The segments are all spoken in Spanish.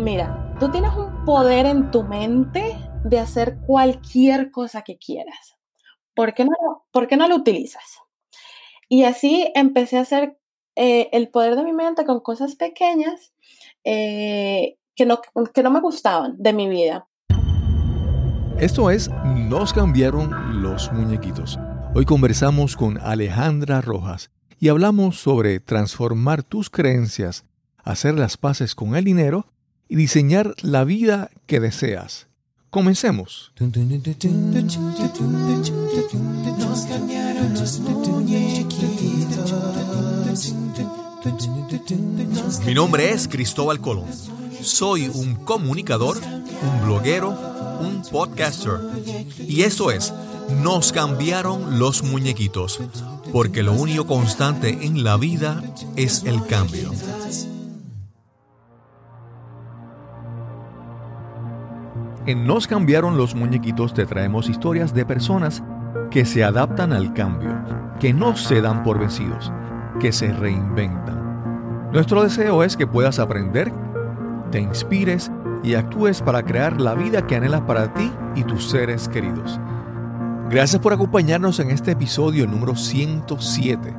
Mira, tú tienes un poder en tu mente de hacer cualquier cosa que quieras. ¿Por qué no, por qué no lo utilizas? Y así empecé a hacer eh, el poder de mi mente con cosas pequeñas eh, que, no, que no me gustaban de mi vida. Esto es Nos cambiaron los muñequitos. Hoy conversamos con Alejandra Rojas y hablamos sobre transformar tus creencias, hacer las paces con el dinero y diseñar la vida que deseas. Comencemos. Mi nombre es Cristóbal Colón. Soy un comunicador, un bloguero, un podcaster. Y eso es, nos cambiaron los muñequitos, porque lo único constante en la vida es el cambio. En Nos cambiaron los muñequitos te traemos historias de personas que se adaptan al cambio, que no se dan por vencidos, que se reinventan. Nuestro deseo es que puedas aprender, te inspires y actúes para crear la vida que anhelas para ti y tus seres queridos. Gracias por acompañarnos en este episodio número 107.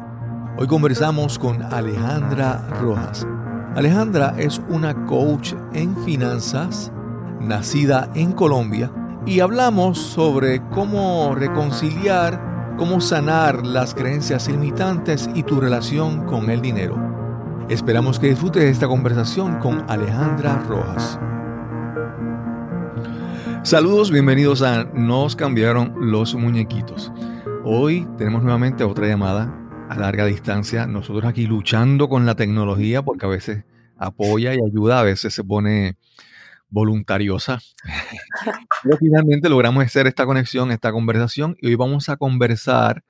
Hoy conversamos con Alejandra Rojas. Alejandra es una coach en finanzas, nacida en Colombia, y hablamos sobre cómo reconciliar, cómo sanar las creencias limitantes y tu relación con el dinero. Esperamos que disfrutes esta conversación con Alejandra Rojas. Saludos, bienvenidos a Nos cambiaron los muñequitos. Hoy tenemos nuevamente otra llamada a larga distancia. Nosotros aquí luchando con la tecnología porque a veces apoya y ayuda, a veces se pone voluntariosa. Pero finalmente logramos hacer esta conexión, esta conversación y hoy vamos a conversar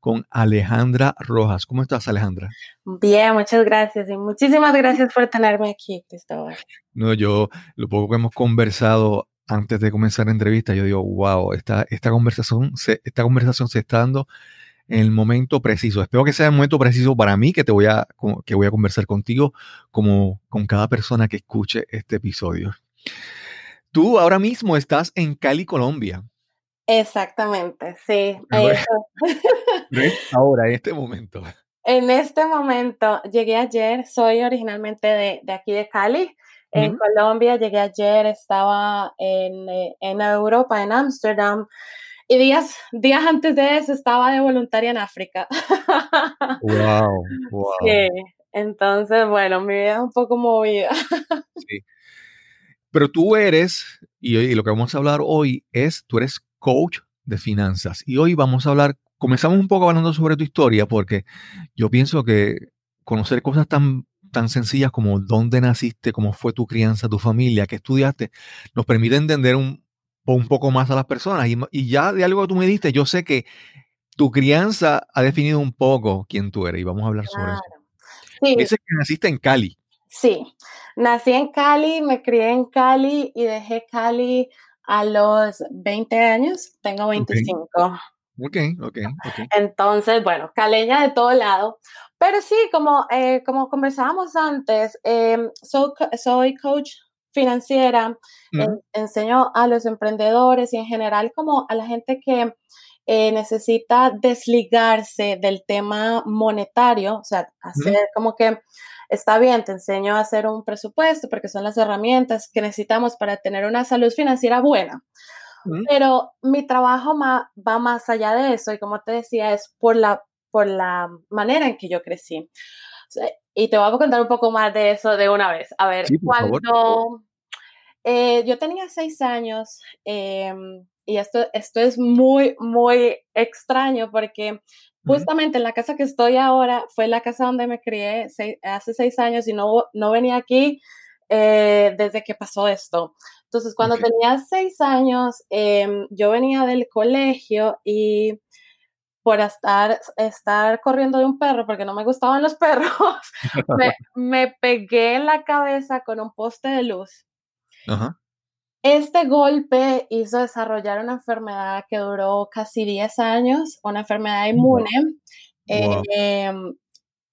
con Alejandra Rojas. ¿Cómo estás, Alejandra? Bien, muchas gracias y muchísimas gracias por tenerme aquí, Cristóbal. No, yo lo poco que hemos conversado antes de comenzar la entrevista, yo digo, wow, esta, esta, conversación, se, esta conversación se está dando en el momento preciso. Espero que sea el momento preciso para mí que te voy a, que voy a conversar contigo como con cada persona que escuche este episodio. Tú ahora mismo estás en Cali, Colombia. Exactamente, sí. ahora, en este momento. En este momento, llegué ayer, soy originalmente de, de aquí de Cali, en Colombia, llegué ayer, estaba en, en Europa, en Ámsterdam, y días, días antes de eso estaba de voluntaria en África. Wow, wow. Sí, entonces, bueno, mi vida es un poco movida. Sí. Pero tú eres, y, lo que vamos a hablar hoy es, tú eres coach de finanzas. Y hoy vamos a hablar, comenzamos un poco hablando sobre tu historia, porque yo pienso que conocer cosas tan, tan sencillas como dónde naciste, cómo fue tu crianza, tu familia, qué estudiaste, nos permite entender un, un poco más a las personas. Y, ya de algo que tú me diste, yo sé que tu crianza ha definido un poco quién tú eres y vamos a hablar sobre eso. Sí. Dices que naciste en Cali. Sí, nací en Cali, me crié en Cali y dejé Cali a los 20 años, tengo 25. Ok, ok, ok. Entonces, bueno, caleña de todo lado. Pero sí, como, eh, como conversábamos antes, em, soy, coach financiera, enseño a los emprendedores y en general como a la gente que eh, necesita desligarse del tema monetario, o sea, hacer como que está bien, te enseño a hacer un presupuesto porque son las herramientas que necesitamos para tener una salud financiera buena. Pero mi trabajo va más allá de eso y como te decía, es por la, por la manera en que yo crecí. y te voy a contar un poco más de eso de una vez. A ver, cuando eh, yo tenía seis años, em, y esto, esto es muy, muy extraño porque Justamente en la casa que estoy ahora fue la casa donde me crié hace seis años y no, no venía aquí eh, desde que pasó esto. Entonces, cuando tenía seis años, em, yo venía del colegio y por estar, estar corriendo de un perro, porque no me gustaban los perros, me, me, pegué en la cabeza con un poste de luz. Ajá. Este golpe hizo desarrollar una enfermedad que duró casi 10 años, una enfermedad inmune, em,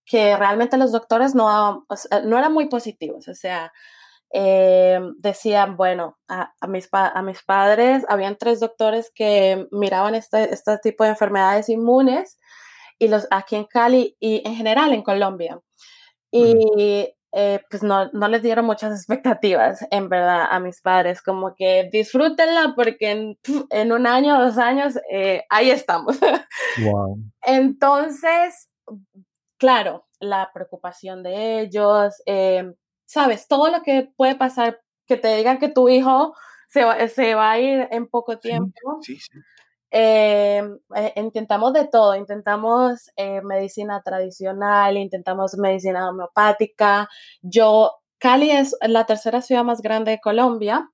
que realmente los doctores no, no eran muy positivos. O sea, eh, decían, bueno, a, mis a mis padres, habían tres doctores que miraban este, este tipo de enfermedades inmunes y los aquí en Cali y en general en Colombia. Y eh, pues no, no, les dieron muchas expectativas, en verdad, a mis padres, como que disfrútenla porque en, en un año, dos años, eh, ahí estamos. Wow. Entonces, claro, la preocupación de ellos, eh, sabes, todo lo que puede pasar, que te digan que tu hijo se va, se va a ir en poco tiempo. Sí, sí, eh, intentamos de todo, intentamos eh, medicina tradicional, intentamos medicina homeopática. Yo, Cali es la tercera ciudad más grande de Colombia.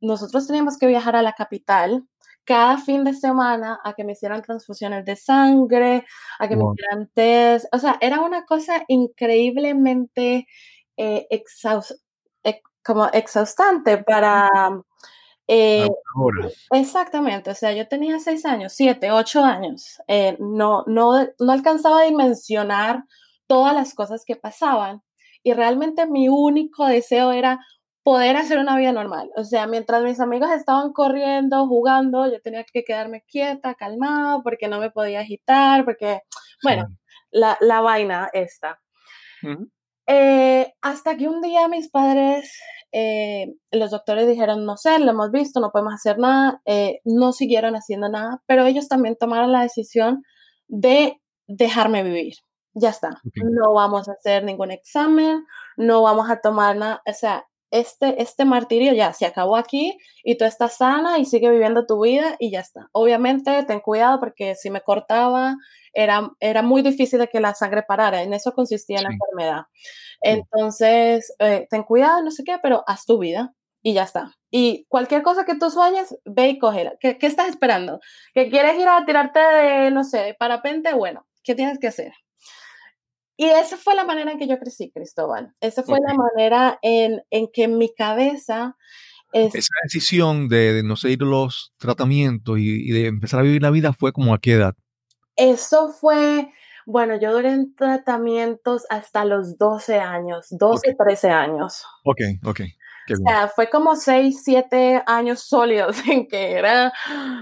nosotros teníamos que viajar a la capital cada fin de semana a que me hicieran transfusiones de sangre, a que me hicieran test. O sea, era una cosa increíblemente como exhaustante para eh, exactamente, o sea, yo tenía seis años, siete, ocho años, eh, no, no, no alcanzaba a dimensionar todas las cosas que pasaban y realmente mi único deseo era poder hacer una vida normal. O sea, mientras mis amigos estaban corriendo, jugando, yo tenía que quedarme quieta, calmada, porque no me podía agitar, porque, bueno, la, la, vaina esta. Eh, hasta que un día mis padres eh, los doctores dijeron, no sé, lo hemos visto, no podemos hacer nada, eh, no siguieron haciendo nada, pero ellos también tomaron la decisión de dejarme vivir. Ya está, no vamos a hacer ningún examen, no vamos a tomar nada, o sea, este, este martirio ya se acabó aquí y tú estás sana y sigue viviendo tu vida y ya está. Obviamente, ten cuidado porque si me cortaba, era, era muy difícil de que la sangre parara. En eso consistía la enfermedad. Entonces, eh, ten cuidado, no sé qué, pero haz tu vida y ya está. Y cualquier cosa que tú sueñes, ve y cógela. ¿Qué, ¿Qué, estás esperando? ¿Que quieres ir a tirarte de, no sé, de parapente? Bueno, ¿qué tienes que hacer? Y esa fue la manera en que yo crecí, Cristóbal. Esa fue la manera en, en que mi cabeza... Esa decisión de, no seguir los tratamientos y, de empezar a vivir la vida fue como a qué edad? Eso fue, bueno, yo duré en tratamientos hasta los 12 años, 12, 13 años. Ok, ok. o sea, fue como 6, 7 años sólidos en que era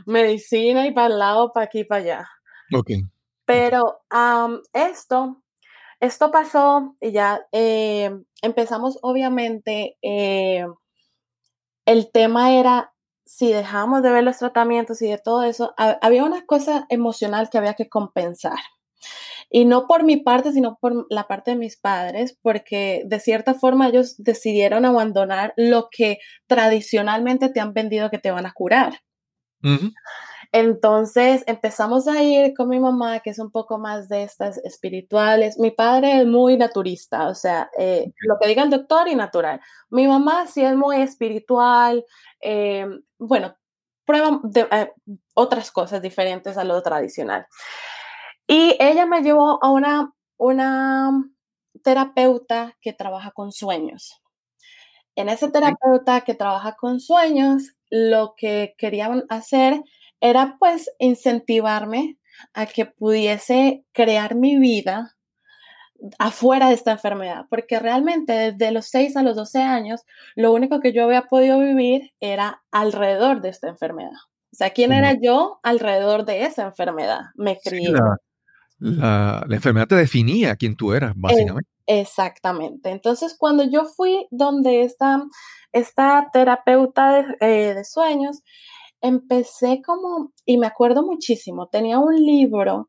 medicina y para el lado, para aquí, para allá. Ok. Pero esto esto pasó y ya eh, empezamos, obviamente, eh, el tema era si dejamos de ver los tratamientos y de todo eso, había una cosa emocional que había que compensar. Y no por mi parte, sino por la parte de mis padres, porque de cierta forma ellos decidieron abandonar lo que tradicionalmente te han vendido que te van a curar. Entonces empezamos a ir con mi mamá, que es un poco más de estas espirituales. Mi padre es muy naturista, o sea, eh, lo que diga el doctor y natural. Mi mamá sí es muy espiritual, eh, bueno, prueba eh, otras cosas diferentes a lo tradicional. Y ella me llevó a una, una terapeuta que trabaja con sueños. En ese terapeuta que trabaja con sueños, lo que querían hacer era pues incentivarme a que pudiese crear mi vida afuera de esta enfermedad, porque realmente desde los 6 a los 12 años, lo único que yo había podido vivir era alrededor de esta enfermedad. O sea, ¿quién era yo alrededor de esa enfermedad? Me crié. la, enfermedad te definía quién tú eras, básicamente. exactamente. Entonces, cuando yo fui donde esta, esta terapeuta de, eh, de sueños, empecé como, y me acuerdo muchísimo, tenía un libro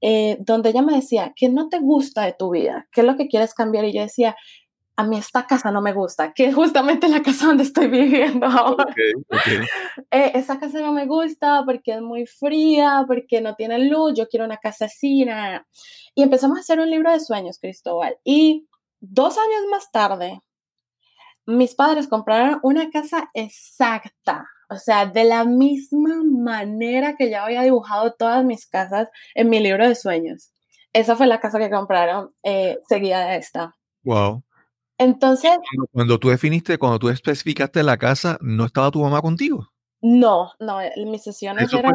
eh, donde ella me decía, ¿qué no te gusta de tu vida? ¿Qué es lo que quieres cambiar? Y yo decía, a mí esta casa no me gusta, que es justamente la casa donde estoy viviendo ahora. Eh, esa casa no me gusta porque es muy fría, porque no tiene luz, yo quiero una casa así. Y empezamos a hacer un libro de sueños, Cristóbal. Y dos años más tarde, mis padres compraron una casa exacta o sea, de la misma manera que ya había dibujado todas mis casas en mi libro de sueños. Esa fue la casa que compraron eh, seguida de esta. Wow. Entonces. Cuando, tú definiste, cuando tú especificaste la casa, ¿no estaba tu mamá contigo? No, no, mis sesiones eran.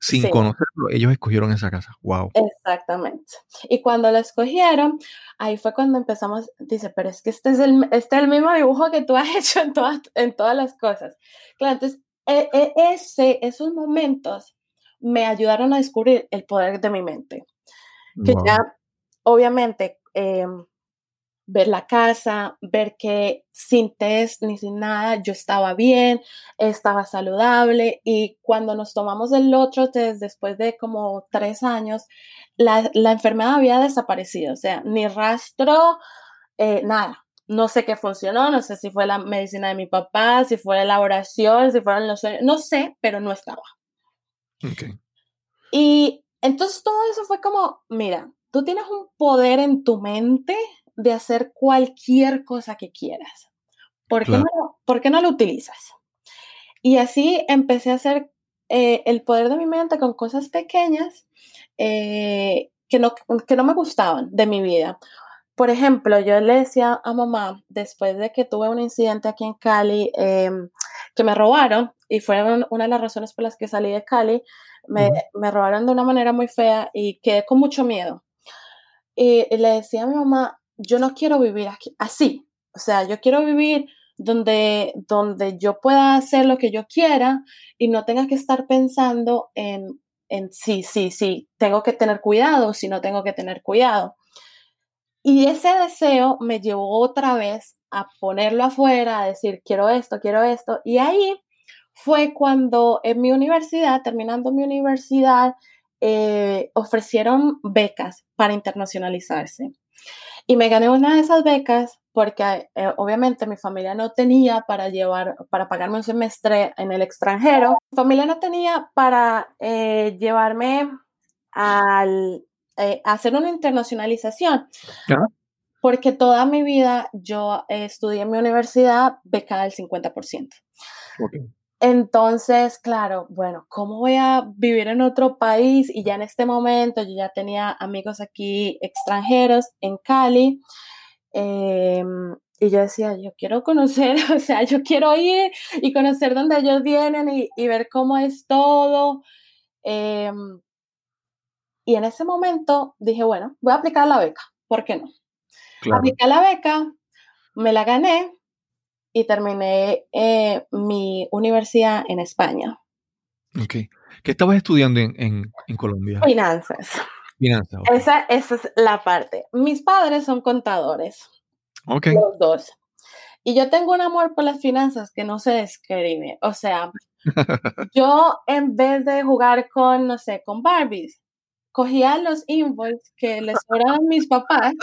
Sin conocerlo, ellos escogieron esa casa. Wow. Exactamente. Y cuando la escogieron, ahí fue cuando empezamos, dice, pero es que este es el, este es el mismo dibujo que tú has hecho en todas, en todas las cosas. Claro, entonces, e, e, ese, esos momentos me ayudaron a descubrir el poder de mi mente. Que ya, obviamente, em, ver la casa, ver que sin test ni sin nada yo estaba bien, estaba saludable y cuando nos tomamos el otro test después de como tres años, la, enfermedad había desaparecido, o sea, ni rastro, eh, nada. No sé qué funcionó, no sé si fue la medicina de mi papá, si fue la oración, si fueron los sueños, no sé, pero no estaba. Y entonces todo eso fue como, mira, tú tienes un poder en tu mente de hacer cualquier cosa que quieras. ¿Por qué, no, no, lo utilizas? Y así empecé a hacer eh, el poder de mi mente con cosas pequeñas eh, que, no, que no me gustaban de mi vida. Por ejemplo, yo le decía a mamá, después de que tuve un incidente aquí en Cali, em, que me robaron, y fue una de las razones por las que salí de Cali, me, me robaron de una manera muy fea y quedé con mucho miedo. Y le decía a mi mamá, yo no quiero vivir así. O sea, yo quiero vivir donde, donde yo pueda hacer lo que yo quiera y no tenga que estar pensando en, en sí, sí, sí, tengo que tener cuidado, si no tengo que tener cuidado. Y ese deseo me llevó otra vez a ponerlo afuera, a decir, quiero esto, quiero esto. Y ahí fue cuando en mi universidad, terminando mi universidad, eh, ofrecieron becas para internacionalizarse. Y me gané una de esas becas porque eh, obviamente mi familia no tenía para llevar, para pagarme un semestre en el extranjero. Mi familia no tenía para eh, llevarme al, eh, a hacer una internacionalización. Porque toda mi vida yo estudié en mi universidad becada del 50%. Okay. Entonces, claro, bueno, ¿cómo voy a vivir en otro país? Y ya en este momento yo ya tenía amigos aquí extranjeros en Cali. Em, y yo decía, yo quiero conocer, o sea, yo quiero ir y conocer dónde ellos vienen y, ver cómo es todo. Em, y en ese momento dije, bueno, voy a aplicar la beca, ¿por qué no? Apliqué la beca, me la gané y terminé eh, mi universidad en España. Ok. ¿Qué estabas estudiando en, Colombia? Finanzas. Finanzas. Esa, esa, es la parte. Mis padres son contadores. Ok. Los dos. Y yo tengo un amor por las finanzas que no se describe. O sea, yo en vez de jugar con, no sé, con Barbies, cogía los invoices que les sobraban mis papás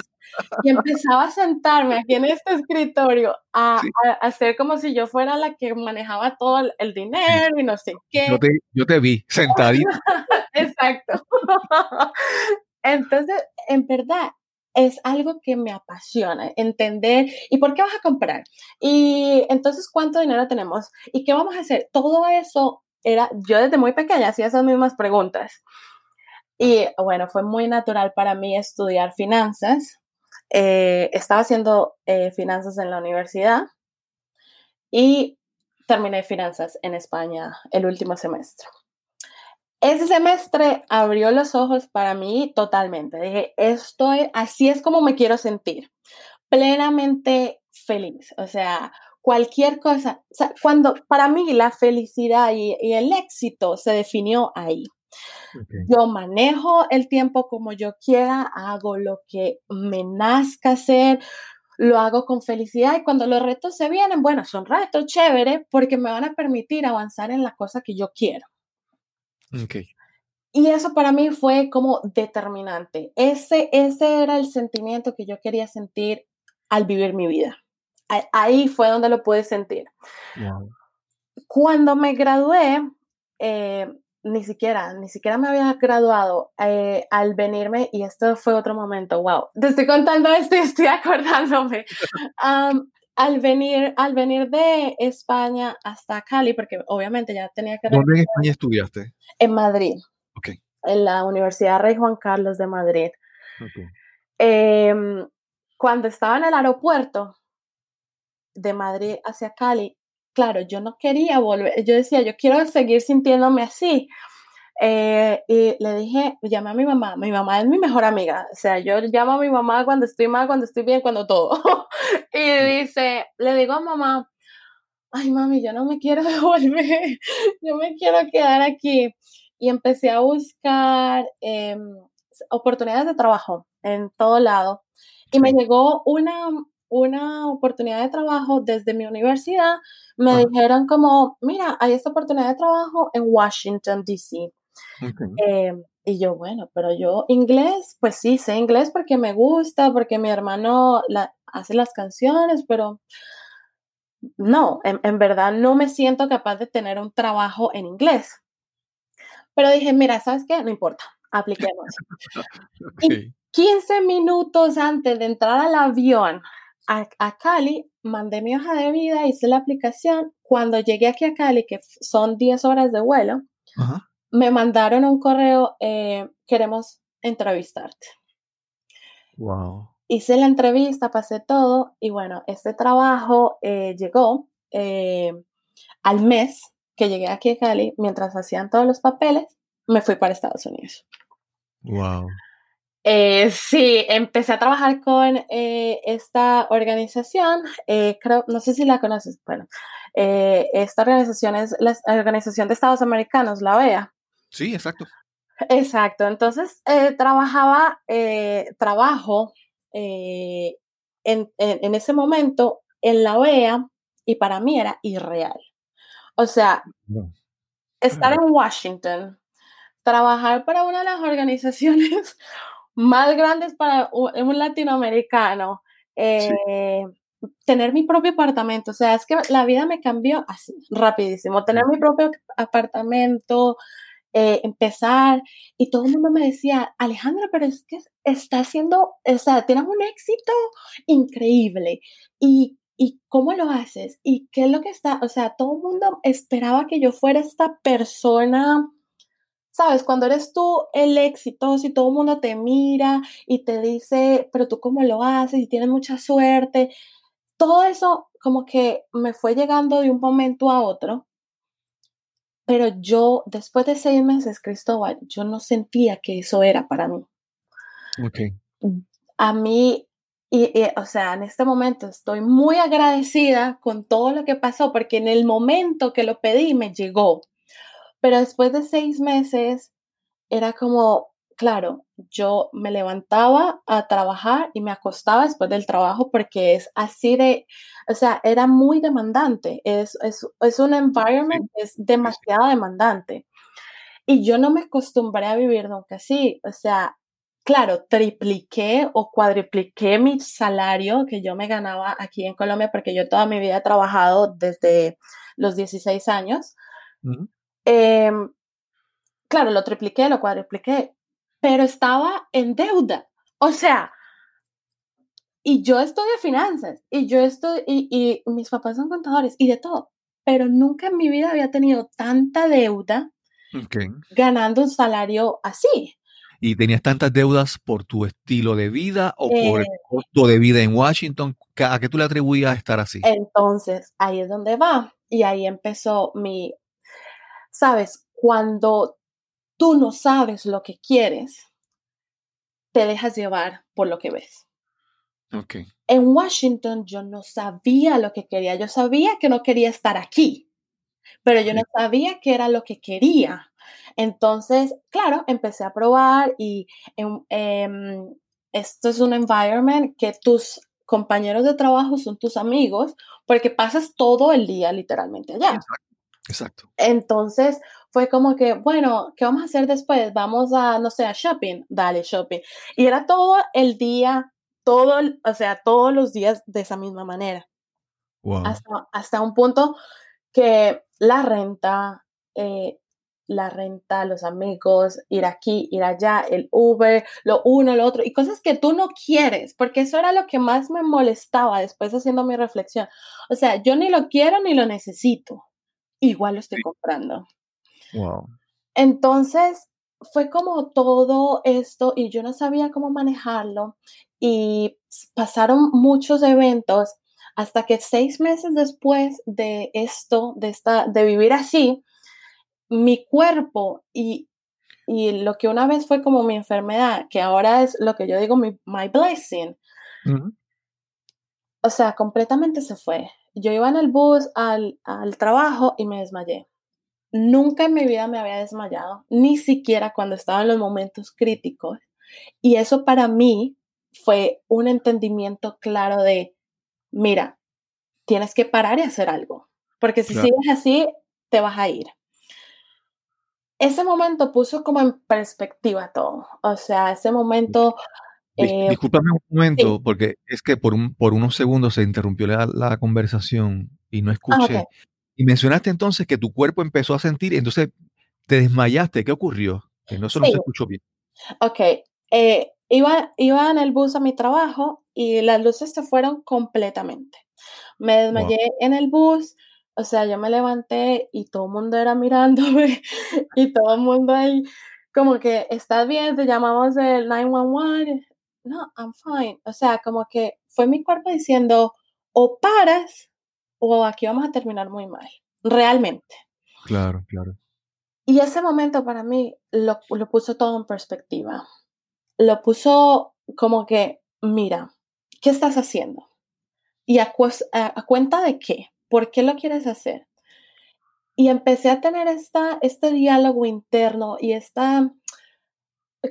y empezaba a sentarme aquí en este escritorio a, hacer como si yo fuera la que manejaba todo el, dinero y no sé qué. Yo te, yo te vi sentadito. Exacto. Entonces, en verdad, es algo que me apasiona, entender y por qué vas a comprar. Y entonces, ¿cuánto dinero tenemos? ¿Y qué vamos a hacer? Todo eso era, yo desde muy pequeña hacía esas mismas preguntas. Y bueno, fue muy natural para mí estudiar finanzas. Eh, estaba haciendo eh, finanzas en la universidad y terminé finanzas en España el último semestre. Ese semestre abrió los ojos para mí totalmente. Dije, estoy, así es como me quiero sentir, plenamente feliz. O sea, cualquier cosa, cuando para mí la felicidad y el éxito se definió ahí. Yo manejo el tiempo como yo quiera, hago lo que me nazca hacer, lo hago con felicidad y cuando los retos se vienen, bueno, son retos chéveres porque me van a permitir avanzar en la cosa que yo quiero. Y eso para mí fue como determinante. Ese, ese era el sentimiento que yo quería sentir al vivir mi vida. Ahí fue donde lo pude sentir. Cuando me gradué, eh, ni siquiera, ni siquiera me había graduado eh, al venirme y esto fue otro momento, wow, te estoy contando esto y estoy acordándome. al venir, al venir de España hasta Cali, porque obviamente ya tenía que... ¿Dónde en España estudiaste? En Madrid. Ok. En la Universidad Rey Juan Carlos de Madrid. Em, cuando estaba en el aeropuerto de Madrid hacia Cali, claro, yo no quería volver, yo decía, yo quiero seguir sintiéndome así. Eh, y le dije, llamé a mi mamá, mi mamá es mi mejor amiga, o sea, yo llamo a mi mamá cuando estoy mal, cuando estoy bien, cuando todo. y dice, le digo a mamá, ay mami, yo no me quiero devolver, yo me quiero quedar aquí. Y empecé a buscar em, oportunidades de trabajo en todo lado. Y me llegó una, una oportunidad de trabajo desde mi universidad. Me dijeron como, mira, hay esta oportunidad de trabajo en Washington, D.C. Em, y yo, bueno, pero yo inglés, pues sí, sé inglés porque me gusta, porque mi hermano hace las canciones, pero no, en, verdad no me siento capaz de tener un trabajo en inglés. Pero dije, mira, ¿sabes qué? No importa, apliquemos. 15 minutos antes de entrar al avión a, a, Cali, mandé mi hoja de vida, hice la aplicación. Cuando llegué aquí a Cali, que son 10 horas de vuelo, me mandaron un correo, eh, queremos entrevistarte. Wow. Hice la entrevista, pasé todo y bueno, este trabajo eh, llegó eh, al mes que llegué aquí a Cali, mientras hacían todos los papeles, me fui para Estados Unidos. Wow. Sí, empecé a trabajar con esta organización, creo, no sé si la conoces, bueno, esta organización es la Organización de Estados Americanos, la OEA. Sí, exacto. Exacto, entonces eh, trabajaba, eh, trabajo eh, en, ese momento en la OEA y para mí era irreal. O sea, estar en Washington, trabajar para una de las organizaciones más grandes para un, latinoamericano, tener mi propio apartamento, o sea, es que la vida me cambió así, rapidísimo, tener mi propio apartamento, eh, empezar y todo el mundo me decía, Alejandra, pero es que está haciendo, o sea, tienes un éxito increíble y, y cómo lo haces y qué es lo que está, o sea, todo el mundo esperaba que yo fuera esta persona. Sabes, cuando eres tú el éxito, si todo el mundo te mira y te dice, pero tú cómo lo haces y tienes mucha suerte, todo eso como que me fue llegando de un momento a otro pero yo, después de seis meses, Cristóbal, yo no sentía que eso era para mí. Ok. A mí, y, o sea, en este momento estoy muy agradecida con todo lo que pasó, porque en el momento que lo pedí me llegó. Pero después de seis meses, era como, claro, yo me levantaba a trabajar y me acostaba después del trabajo porque es así de, o sea, era muy demandante, es, es, es un environment es demasiado demandante. Y yo no me acostumbré a vivir nunca así, o sea, claro, tripliqué o cuadripliqué mi salario que yo me ganaba aquí en Colombia porque yo toda mi vida he trabajado desde los 16 años. Em, claro, lo tripliqué, lo cuadripliqué, pero estaba en deuda. O sea, y yo estudio finanzas, y yo estoy, y, mis papás son contadores, y de todo, pero nunca en mi vida había tenido tanta deuda ganando un salario así. ¿Y tenías tantas deudas por tu estilo de vida o por el eh. costo de vida en Washington? ¿A qué tú le atribuías estar así? Entonces, ahí es donde va. Y ahí empezó mi, sabes, cuando tú no sabes lo que quieres, te dejas llevar por lo que ves. Okay. En Washington yo no sabía lo que quería, yo sabía que no quería estar aquí, pero yo no sabía qué era lo que quería. Entonces, claro, empecé a probar y em, esto es un environment que tus compañeros de trabajo son tus amigos porque pasas todo el día literalmente allá. Exacto. Entonces fue como que, bueno, ¿qué vamos a hacer después? Vamos a, no sé, a shopping. Dale, shopping. Y era todo el día, todo, o sea, todos los días de esa misma manera. Wow. Hasta, hasta un punto que la renta, eh, la renta, los amigos, ir aquí, ir allá, el Uber, lo uno, lo otro, y cosas que tú no quieres, porque eso era lo que más me molestaba después haciendo mi reflexión. O sea, yo ni lo quiero ni lo necesito igual lo estoy comprando. Wow. Entonces, fue como todo esto y yo no sabía cómo manejarlo y pasaron muchos eventos hasta que seis meses después de esto, de, esta, de vivir así, mi cuerpo y y lo que una vez fue como mi enfermedad, que ahora es lo que yo digo mi my blessing. O sea, completamente se fue. Yo iba en el bus al, al trabajo y me desmayé. Nunca en mi vida me había desmayado, ni siquiera cuando estaba en los momentos críticos. Y eso para mí fue un entendimiento claro de, mira, tienes que parar y hacer algo, porque si sigues así, te vas a ir. Ese momento puso como en perspectiva todo, o sea, ese momento... Eh, discúlpame un momento, porque es que por, un, por unos segundos se interrumpió la, conversación y no ah, escuché. Y mencionaste entonces que tu cuerpo empezó a sentir, entonces te desmayaste. ¿Qué ocurrió? Que no, se escuchó bien. Ok. Eh, iba, iba en el bus a mi trabajo y las luces se fueron completamente. Me desmayé en el bus, o sea, yo me levanté y todo el mundo era mirándome y todo el mundo ahí como que, ¿estás bien? Te llamamos del 911. No, I'm fine. O sea, como que fue mi cuerpo diciendo, o paras o aquí vamos a terminar muy mal, realmente. Claro, claro. Y ese momento para mí lo, lo puso todo en perspectiva. Lo puso como que, mira, ¿qué estás haciendo? ¿Y a, a, cuenta de qué? ¿Por qué lo quieres hacer? Y empecé a tener esta, este diálogo interno y esta,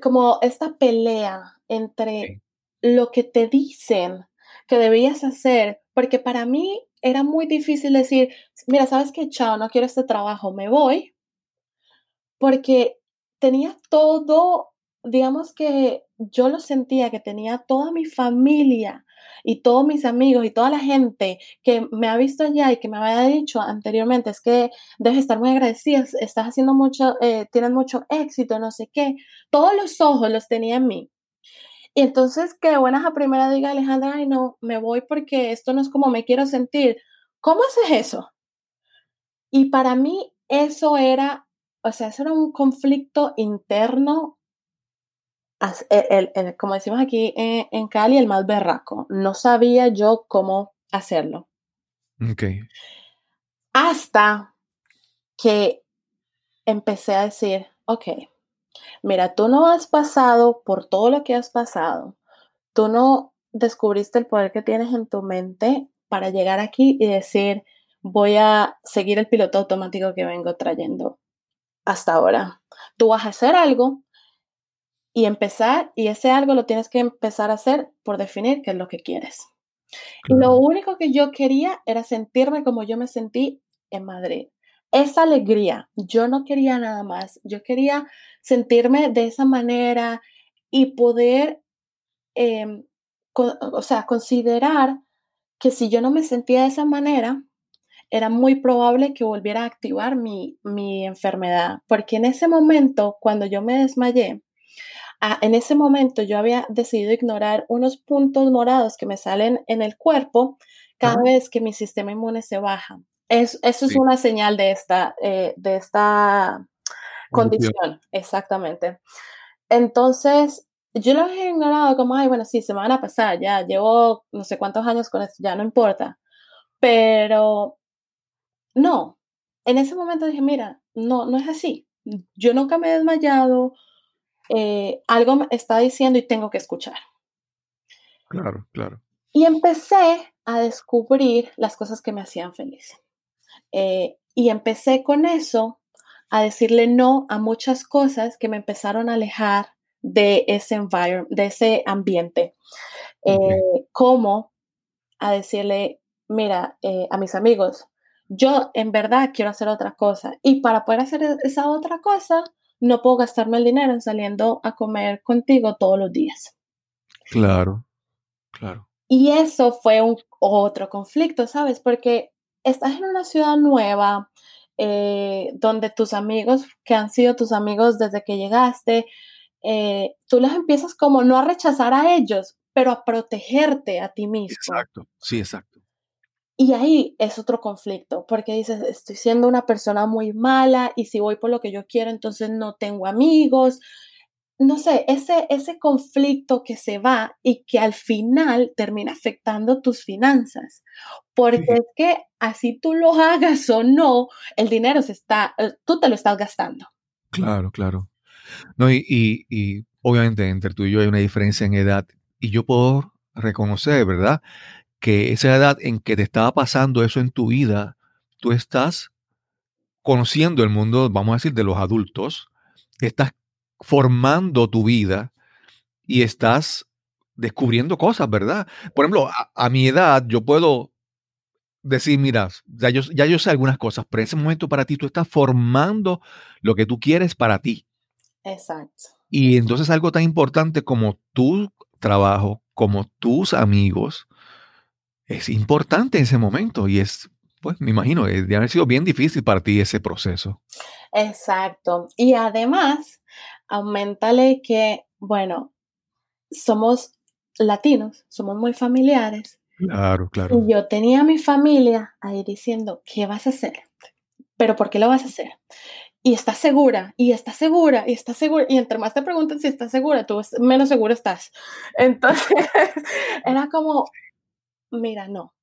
como esta pelea entre lo que te dicen que debías hacer, porque para mí era muy difícil decir, mira, sabes que, chao, no quiero este trabajo, me voy, porque tenía todo, digamos que yo lo sentía que tenía toda mi familia y todos mis amigos y toda la gente que me ha visto allá y que me había dicho anteriormente, es que debes estar muy agradecida, estás haciendo mucho, eh, tienes mucho éxito, no sé qué, todos los ojos los tenía en mí. Y entonces que buenas a primera diga Alejandra, ay no, me voy porque esto no es como me quiero sentir. ¿Cómo haces eso? Y para mí eso era, o sea, eso era un conflicto interno, el, como decimos aquí en, en, Cali, el más berraco. No sabía yo cómo hacerlo. Ok. Hasta que empecé a decir, ok, mira, tú no has pasado por todo lo que has pasado, tú no descubriste el poder que tienes en tu mente para llegar aquí y decir, voy a seguir el piloto automático que vengo trayendo hasta ahora. Tú vas a hacer algo y empezar, y ese algo lo tienes que empezar a hacer por definir qué es lo que quieres. Y lo único que yo quería era sentirme como yo me sentí en Madrid esa alegría. Yo no quería nada más. Yo quería sentirme de esa manera y poder, em, o sea, considerar que si yo no me sentía de esa manera, era muy probable que volviera a activar mi, enfermedad. Porque en ese momento, cuando yo me desmayé, ah, en ese momento yo había decidido ignorar unos puntos morados que me salen en el cuerpo cada vez que mi sistema inmune se baja. Es, eso es una señal de esta, eh, de esta condición, exactamente. Entonces, yo lo he ignorado como, ay, bueno, sí, se me van a pasar, ya llevo no sé cuántos años con esto, ya no importa. Pero no, en ese momento dije, mira, no, no es así. Yo nunca me he desmayado, eh, algo me está diciendo y tengo que escuchar. Claro, claro. Y empecé a descubrir las cosas que me hacían feliz. Eh, y empecé con eso a decirle no a muchas cosas que me empezaron a alejar de ese, de ese ambiente. Eh, como a decirle, mira, eh, a mis amigos, yo en verdad quiero hacer otra cosa y para poder hacer e-, esa otra cosa, no puedo gastarme el dinero en saliendo a comer contigo todos los días. Claro, claro. Y eso fue un otro conflicto, ¿sabes? Porque estás en una ciudad nueva, eh, donde tus amigos, que han sido tus amigos desde que llegaste, eh, tú los empiezas como no a rechazar a ellos, pero a protegerte a ti mismo. Exacto, sí, exacto. Y ahí es otro conflicto, porque dices, estoy siendo una persona muy mala y si voy por lo que yo quiero, entonces no tengo amigos, no sé, ese, ese conflicto que se va y que al final termina afectando tus finanzas. Porque es que así tú lo hagas o no, el dinero se está, eh, tú te lo estás gastando. Claro, claro. No, y, y, obviamente entre tú y yo hay una diferencia en edad y yo puedo reconocer, ¿verdad? Que esa edad en que te estaba pasando eso en tu vida, tú estás conociendo el mundo, vamos a decir, de los adultos, estás formando tu vida y estás descubriendo cosas, ¿verdad? Por ejemplo, a, mi edad yo puedo decir, mira, ya yo, ya yo sé algunas cosas, pero en ese momento para ti tú estás formando lo que tú quieres para ti. Exacto. Y entonces algo tan importante como tu trabajo, como tus amigos, es importante en ese momento y es, pues me imagino, eh, debe haber sido bien difícil para ti ese proceso. Exacto. Y además, aumentale que, bueno, somos latinos, somos muy familiares. Claro, claro. Y yo tenía a mi familia ahí diciendo, ¿qué vas a hacer? ¿Pero por qué lo vas a hacer? Y estás segura, y estás segura, y estás segura. Y entre más te preguntan si estás segura, tú menos segura estás. Entonces, era como, mira, no.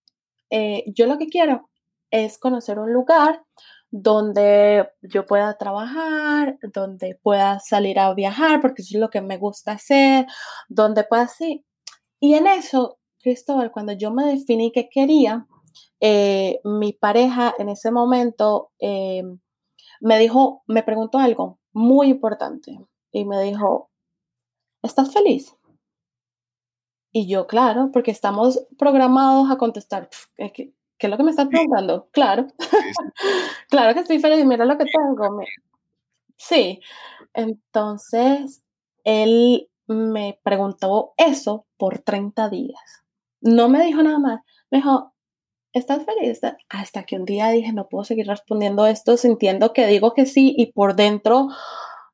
Eh, yo lo que quiero es conocer un lugar donde yo pueda trabajar, donde pueda salir a viajar, porque eso es lo que me gusta hacer, donde pueda así. Y en eso, Cristóbal, cuando yo me definí que quería, eh, mi pareja en ese momento eh, me dijo, me preguntó algo muy importante y me dijo, ¿estás feliz? Y yo, claro, porque estamos programados a contestar, ¿Qué es lo que me estás preguntando? Claro. claro que estoy feliz, mira lo que tengo. Sí. Entonces, él me preguntó eso por 30 días. No me dijo nada más. Me dijo, ¿estás feliz? Hasta que un día dije, no puedo seguir respondiendo esto sintiendo que digo que sí y por dentro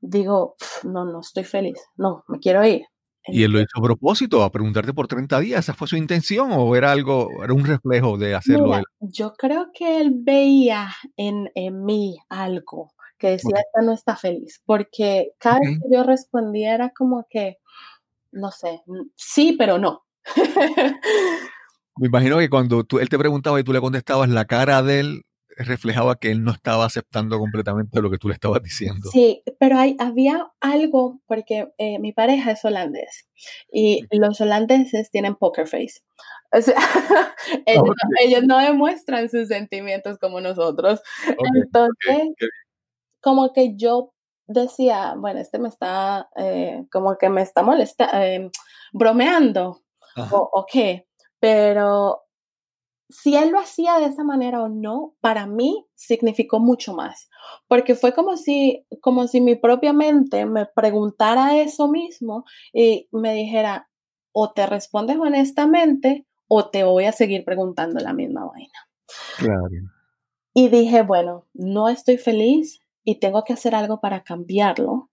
digo, no, no estoy feliz. No, me quiero ir. ¿Y él lo hizo a propósito, a preguntarte por 30 días? ¿Esa fue su intención o era algo, era un reflejo de hacerlo él? Yo creo que él veía en, mí algo que decía, esta no está feliz, porque cada vez que yo respondía era como que, no sé, sí, pero no. Me imagino que cuando tú, él te preguntaba y tú le contestabas, la cara de él reflejaba que él no estaba aceptando completamente lo que tú le estabas diciendo. Sí, pero hay, había algo, porque eh, mi pareja es holandés y los holandeses tienen poker face. O sea, ellos, no, demuestran sus sentimientos como nosotros. Entonces, como que yo decía, bueno, este me está, eh, como que me está molestando, eh, bromeando, o, o qué, pero si él lo hacía de esa manera o no, para mí significó mucho más, porque fue como si, como si mi propia mente me preguntara eso mismo y me dijera, o te respondes honestamente o te voy a seguir preguntando la misma vaina. Claro. Y dije, bueno, no estoy feliz y tengo que hacer algo para cambiarlo,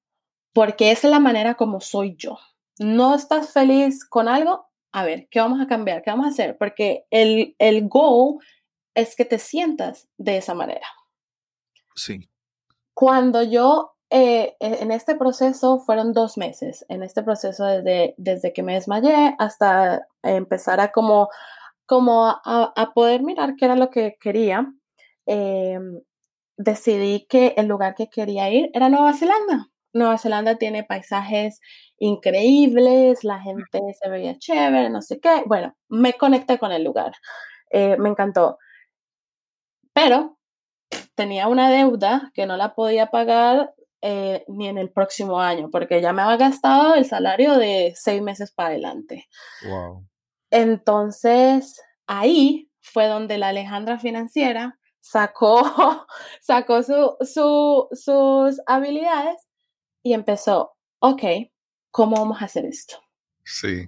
porque esa es la manera como soy yo. No estás feliz con algo, a ver, ¿qué vamos a cambiar? ¿Qué vamos a hacer? Porque el, el goal es que te sientas de esa manera. Sí. Cuando yo, eh, e, en este proceso fueron dos meses, en este proceso desde, desde que me desmayé hasta empezar a como, como a, poder mirar qué era lo que quería, em, decidí que el lugar que quería ir era Nueva Zelanda. Nueva Zelanda tiene paisajes increíbles, la gente se veía chévere, no sé qué. Bueno, me conecté con el lugar, eh, me encantó. Pero tenía una deuda que no la podía pagar eh, ni en el próximo año, porque ya me había gastado el salario de seis meses para adelante. Wow. Entonces, ahí fue donde la Alejandra financiera sacó, sacó sus habilidades y empezó, ok, ¿cómo vamos a hacer esto? Sí.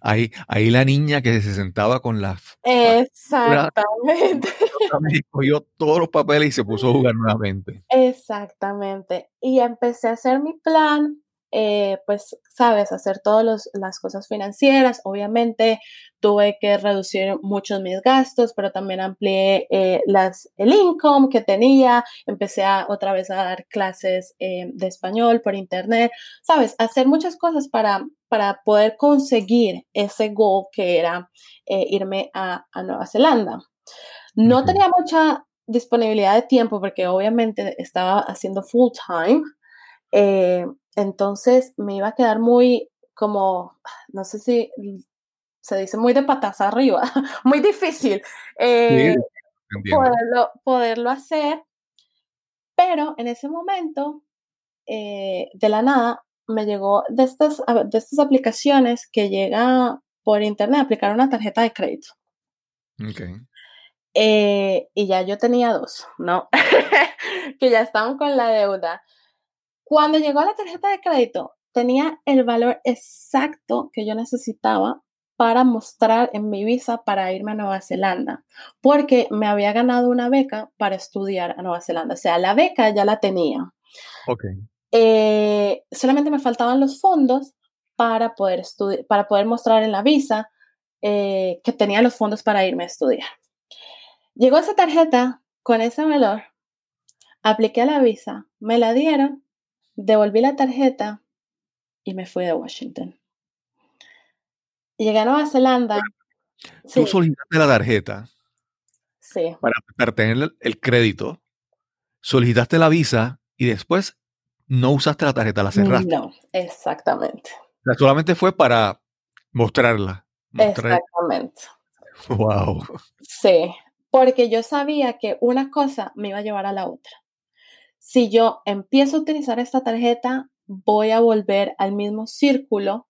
Ahí, ahí la niña que se sentaba con la... Exactamente. Cogió todos los papeles y se puso a jugar nuevamente. Exactamente. Y empecé a hacer mi plan eh, pues, sabes, hacer todas las cosas financieras. Obviamente tuve que reducir muchos mis gastos, pero también amplié eh, las, el income que tenía. Empecé a, otra vez a dar clases eh, de español por internet. Sabes, hacer muchas cosas para, para poder conseguir ese goal que era irme a, a, Nueva Zelanda. No tenía mucha disponibilidad de tiempo porque obviamente estaba haciendo full time Eh, entonces me iba a quedar muy como, no sé si se dice muy de patas arriba, muy difícil eh, poderlo, poderlo hacer, pero en ese momento, eh, de la nada, me llegó de estas, de estas aplicaciones que llega por internet a aplicar una tarjeta de crédito. Okay. Eh, y ya yo tenía dos, ¿no? que ya estaban con la deuda. Cuando llegó la tarjeta de crédito, tenía el valor exacto que yo necesitaba para mostrar en mi visa para irme a Nueva Zelanda, porque me había ganado una beca para estudiar a Nueva Zelanda. O sea, la beca ya la tenía. Ok. Eh, solamente me faltaban los fondos para poder, para poder mostrar en la visa eh, que tenía los fondos para irme a estudiar. Llegó esa tarjeta con ese valor, apliqué la visa, me la dieron, devolví la tarjeta y me fui de Washington. Llegué a Nueva Zelanda. Tú solicitaste la tarjeta. Sí. Para, tener el crédito. Solicitaste la visa y después no usaste la tarjeta, la cerraste. No, exactamente. solamente fue para mostrarla. Exactamente. Wow. Sí, porque yo sabía que una cosa me iba a llevar a la otra. Si yo empiezo a utilizar esta tarjeta, voy a volver al mismo círculo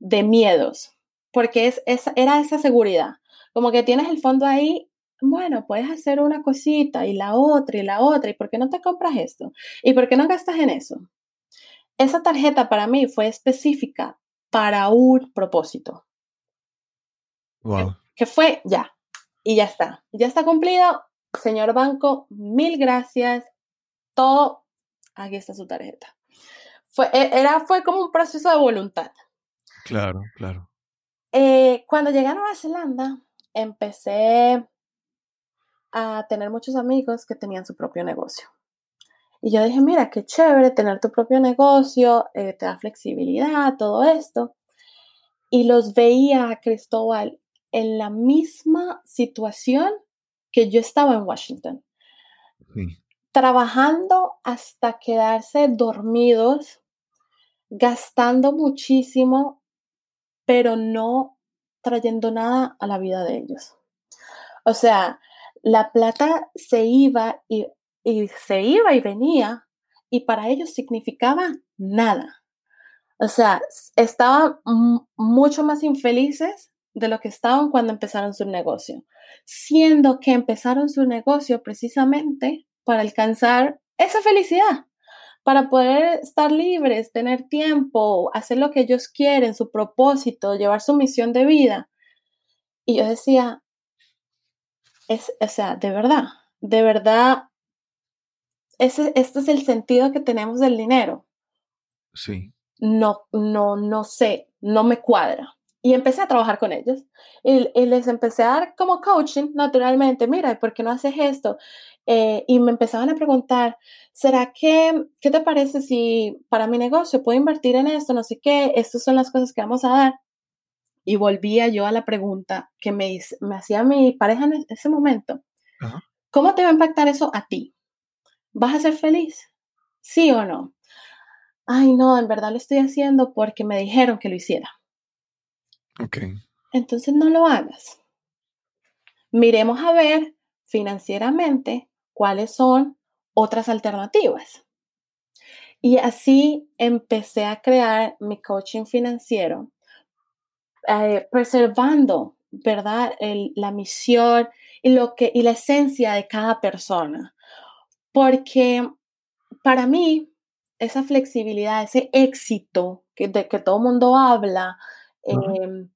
de miedos, porque es, era esa seguridad. Como que tienes el fondo ahí, bueno, puedes hacer una cosita y la otra y la otra, ¿y por qué no te compras esto? ¿Y por qué no gastas en eso? Esa tarjeta para mí fue específica para un propósito. Wow. Que fue ya, y ya está. Ya está cumplido. Señor banco, mil gracias. Todo, aquí está su tarjeta. Fue, e, era, fue como un proceso de voluntad. Claro, claro. Eh, cuando llegué a Nueva Zelanda, empecé a tener muchos amigos que tenían su propio negocio. Y yo dije, mira, qué chévere tener tu propio negocio, eh, te da flexibilidad, todo esto. Y los veía a Cristóbal en la misma situación que yo estaba en Washington. Trabajando hasta quedarse dormidos, gastando muchísimo, pero no trayendo nada a la vida de ellos. O sea, la plata se iba y, se iba y venía y para ellos significaba nada. O sea, estaban mucho más infelices de lo que estaban cuando empezaron su negocio, siendo que empezaron su negocio precisamente para alcanzar esa felicidad, para poder estar libres, tener tiempo, hacer lo que ellos quieren, su propósito, llevar su misión de vida. Y yo decía, es, o sea, de verdad, de verdad, ese, este es el sentido que tenemos del dinero. Sí. No, no, no sé, no me cuadra. Y empecé a trabajar con ellos y, les empecé a dar como coaching naturalmente, mira, ¿por qué no haces esto? Eh, y me empezaban a preguntar, ¿será que, qué te parece si para mi negocio puedo invertir en esto? No sé qué, estas son las cosas que vamos a dar. Y volvía yo a la pregunta que me, me hacía mi pareja en ese momento. ¿Cómo te va a impactar eso a ti? ¿Vas a ser feliz? ¿Sí o no? Ay, no, en verdad lo estoy haciendo porque me dijeron que lo hiciera. Entonces no lo hagas. Miremos a ver financieramente cuáles son otras alternativas. Y así empecé a crear mi coaching financiero, eh, preservando, ¿verdad? la misión y, lo que, y la esencia de cada persona. Porque para mí, esa flexibilidad, ese éxito que, de que todo el mundo habla, Em,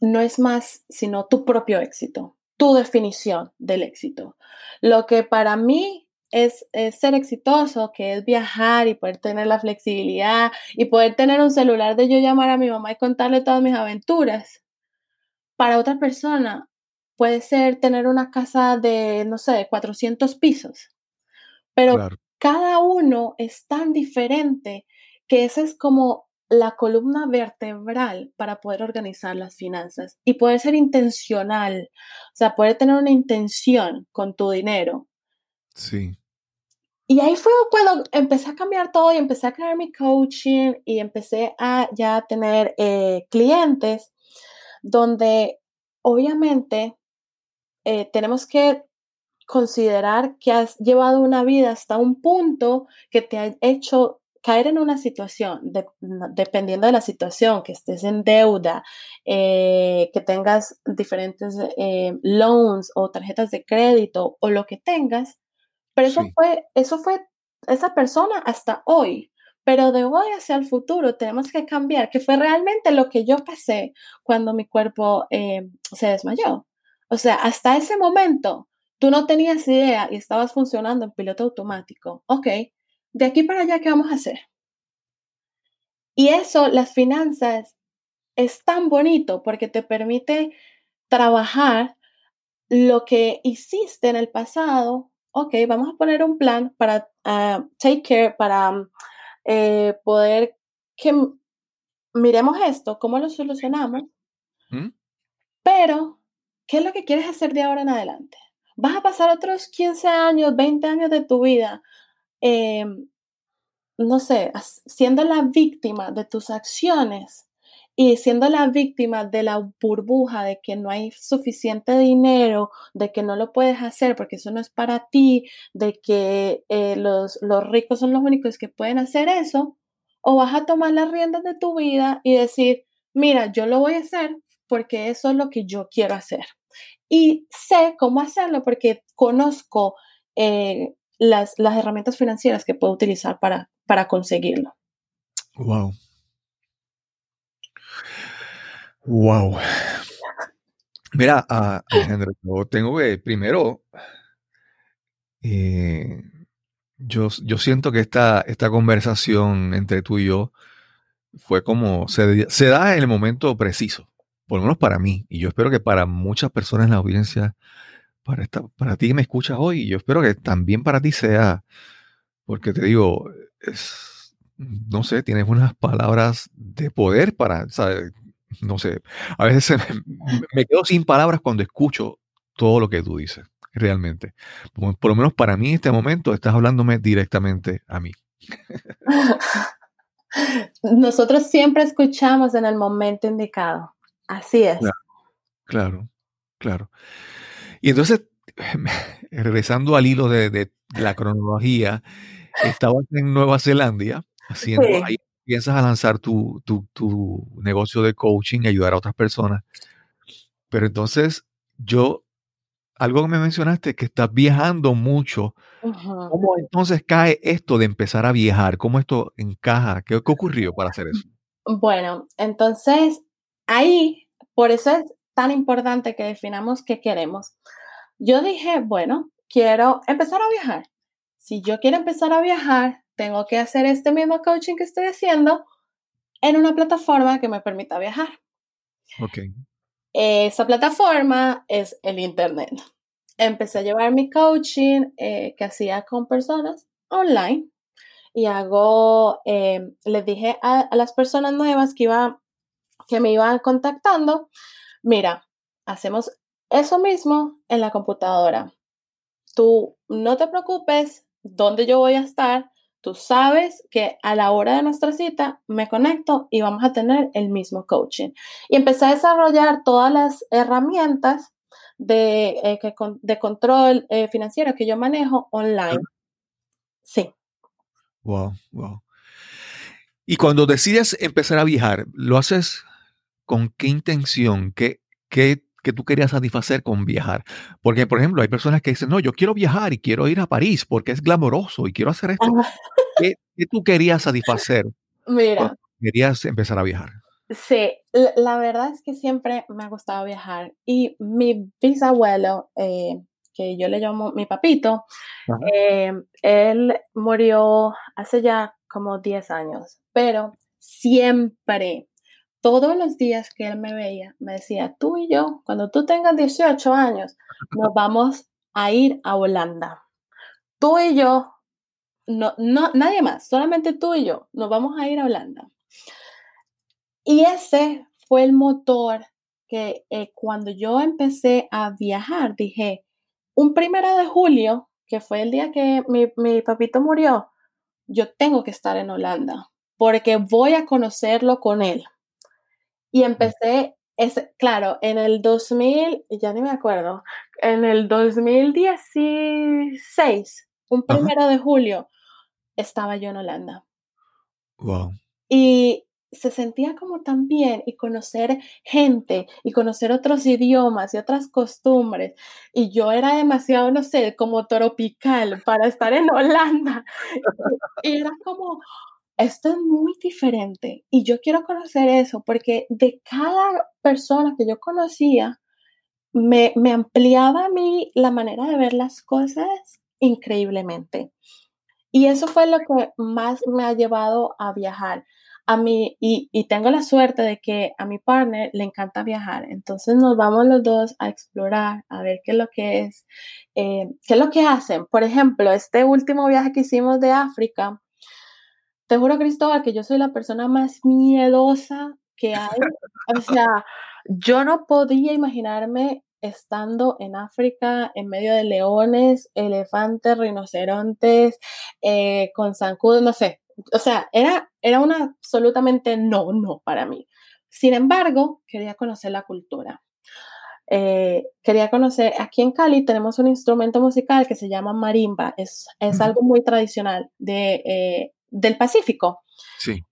no es más sino tu propio éxito, tu definición del éxito. Lo que para mí es, ser exitoso, que es viajar y poder tener la flexibilidad y poder tener un celular de yo llamar a mi mamá y contarle todas mis aventuras. Para otra persona puede ser tener una casa de, no sé, de 400 pisos, pero cada uno es tan diferente que ese es como la columna vertebral para poder organizar las finanzas y poder ser intencional, o sea, poder tener una intención con tu dinero. Sí. y ahí fue cuando empecé a cambiar todo y empecé a crear mi coaching y empecé a ya tener eh, clientes donde obviamente eh, tenemos que considerar que has llevado una vida hasta un punto que te ha hecho caer en una situación, dependiendo de la situación, que estés en deuda, eh, que tengas diferentes loans o tarjetas de crédito o lo que tengas, pero eso fue, eso fue esa persona hasta hoy. Pero de hoy hacia el futuro tenemos que cambiar, que fue realmente lo que yo pasé cuando mi cuerpo eh, se desmayó. O sea, hasta ese momento tú no tenías idea y estabas funcionando en piloto automático. Ok, de aquí para allá, ¿qué vamos a hacer? Y eso, las finanzas, es tan bonito porque te permite trabajar lo que hiciste en el pasado ok, vamos a poner un plan para ah, take care, para eh, poder que miremos esto, cómo lo solucionamos, ¿Mm? pero, ¿qué es lo que quieres hacer de ahora en adelante? Vas a pasar otros 15 años, 20 años de tu vida, em, no sé, siendo la víctima de tus acciones y siendo la víctima de la burbuja de que no hay suficiente dinero, de que no lo puedes hacer porque eso no es para ti, de que eh, los, los ricos son los únicos que pueden hacer eso, o vas a tomar las riendas de tu vida y decir, mira, yo lo voy a hacer porque eso es lo que yo quiero hacer. Y sé cómo hacerlo porque conozco eh, las, las herramientas financieras que puedo utilizar para, para conseguirlo. Wow, Wow. Mira, uh, Alejandro, yo tengo que primero, eh, yo, yo siento que esta, esta conversación entre tú y yo fue como, se, se, da en el momento preciso, por lo menos para mí, y yo espero que para muchas personas en la audiencia, para, esta, para ti que me escuchas hoy, yo espero que también para ti sea, porque te digo, es, no sé, tienes unas palabras de poder para, ¿sabes? no sé, a veces me, quedo sin palabras cuando escucho todo lo que tú dices, realmente. Por, lo menos para mí en este momento estás hablándome directamente a mí. Nosotros siempre escuchamos en el momento indicado. Así es. Claro, claro. Y entonces, regresando al hilo de, la cronología, estabas en Nueva Zelanda haciendo ahí piensas a lanzar tu, negocio de coaching y ayudar a otras personas. Pero entonces, yo, algo que me mencionaste, que estás viajando mucho. ¿Cómo entonces cae esto de empezar a viajar? ¿Cómo esto encaja? ¿Qué, ¿Qué, ocurrió para hacer eso? Bueno, entonces ahí, por eso es tan importante que definamos qué queremos. Yo dije, bueno, quiero empezar a viajar. Si yo quiero empezar a viajar, tengo que hacer este mismo coaching que estoy haciendo en una plataforma que me permita viajar. Ok. Esa plataforma es el Internet. Empecé a llevar mi coaching eh, que hacía con personas online y hago, eh, les dije a, a, las personas nuevas que, iba, que me iban contactando, mira, hacemos eso mismo en la computadora. Tú no te preocupes dónde yo voy a estar, tú sabes que a la hora de nuestra cita me conecto y vamos a tener el mismo coaching. Y empecé a desarrollar todas las herramientas de, eh, de control eh, financiero que yo manejo online. Sí. Wow, wow. Y cuando decides empezar a viajar, ¿lo haces con qué intención? ¿Qué, qué que tú querías satisfacer con viajar. Porque, por ejemplo, hay personas que dicen, no, yo quiero viajar y quiero ir a París porque es glamoroso y quiero hacer esto. ¿Qué, tú querías satisfacer? Mira. Querías empezar a viajar. Sí, la, verdad es que siempre me ha gustado viajar. Y mi bisabuelo, eh, que yo le llamo mi papito, eh, él murió hace ya como 10 años, pero siempre todos los días que él me veía, me decía, tú y yo, cuando tú tengas 18 años, nos vamos a ir a Holanda. Tú y yo, no, no, nadie más, solamente tú y yo, nos vamos a ir a Holanda. Y ese fue el motor que eh, cuando yo empecé a viajar, dije, un primero de julio, que fue el día que mi, mi papito murió, yo tengo que estar en Holanda porque voy a conocerlo con él. Y empecé, es, claro, en el 2000, ya ni me acuerdo, en el 2016, un primero de julio, estaba yo en Holanda. Wow. Y se sentía como tan bien y conocer gente y conocer otros idiomas y otras costumbres. Y yo era demasiado, no sé, como tropical para estar en Holanda. Y era como, esto es muy diferente y yo quiero conocer eso porque de cada persona que yo conocía, me, ampliaba a mí la manera de ver las cosas increíblemente. Y eso fue lo que más me ha llevado a viajar a mí, y, y, tengo la suerte de que a mi partner le encanta viajar, entonces nos vamos los dos a explorar, a ver qué es lo que es, eh, qué es lo que hacen. Por ejemplo, este último viaje que hicimos de África, te juro, Cristóbal, que yo soy la persona más miedosa que hay. O sea, yo no podía imaginarme estando en África en medio de leones, elefantes, rinocerontes, eh, con zancudos, no sé, o sea, era, era una absolutamente no, no para mí. Sin embargo, quería conocer la cultura. Eh, quería conocer, aquí en Cali tenemos un instrumento musical que se llama marimba, es, es algo muy tradicional de, eh, del Pacífico. Sí.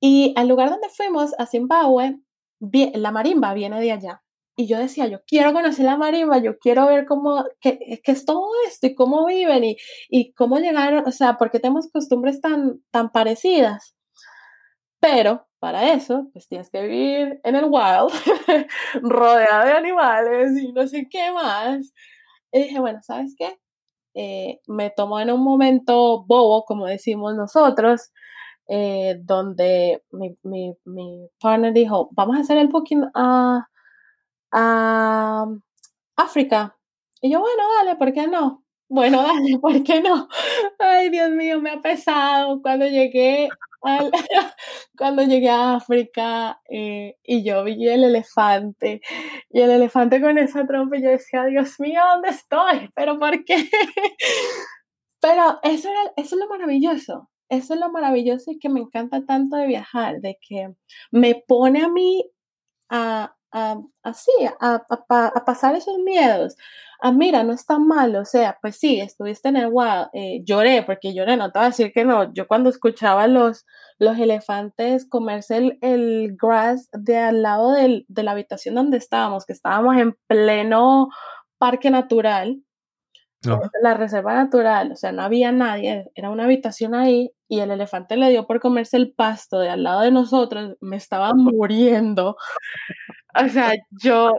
Y al lugar donde fuimos, a Zimbabue, la marimba viene de allá. Y yo decía, yo quiero conocer la marimba, yo quiero ver cómo, qué, qué es todo esto y cómo viven y, y, cómo llegaron, o sea, porque tenemos costumbres tan, tan parecidas. Pero para eso, pues tienes que vivir en el wild, rodeado de animales y no sé qué más. Y dije, bueno, ¿sabes qué? Eh, me tomó en un momento bobo, como decimos nosotros, eh, donde mi, mi, mi, partner dijo, vamos a hacer el booking a a África. Y yo, bueno, dale, ¿por qué no? Bueno, dale, ¿por qué no? Ay, Dios mío, me ha pesado cuando llegué, cuando llegué a África eh, y yo vi el elefante y el elefante con esa trompa y yo decía, Dios mío, ¿dónde estoy? ¿Pero por qué? Pero eso, era, eso es lo maravilloso. Eso es lo maravilloso y que me encanta tanto de viajar, de que me pone a mí a, así, a, pasar esos miedos. Ah, mira, no está mal, o sea, pues sí, estuviste en el wild, eh, lloré, porque lloré, no te voy a decir que no, yo cuando escuchaba los, los elefantes comerse el, grass de al lado de la habitación donde estábamos, que estábamos en pleno parque natural, la reserva natural, o sea, no había nadie, era una habitación ahí y el elefante le dio por comerse el pasto de al lado de nosotros, me estaba muriendo. O sea, yo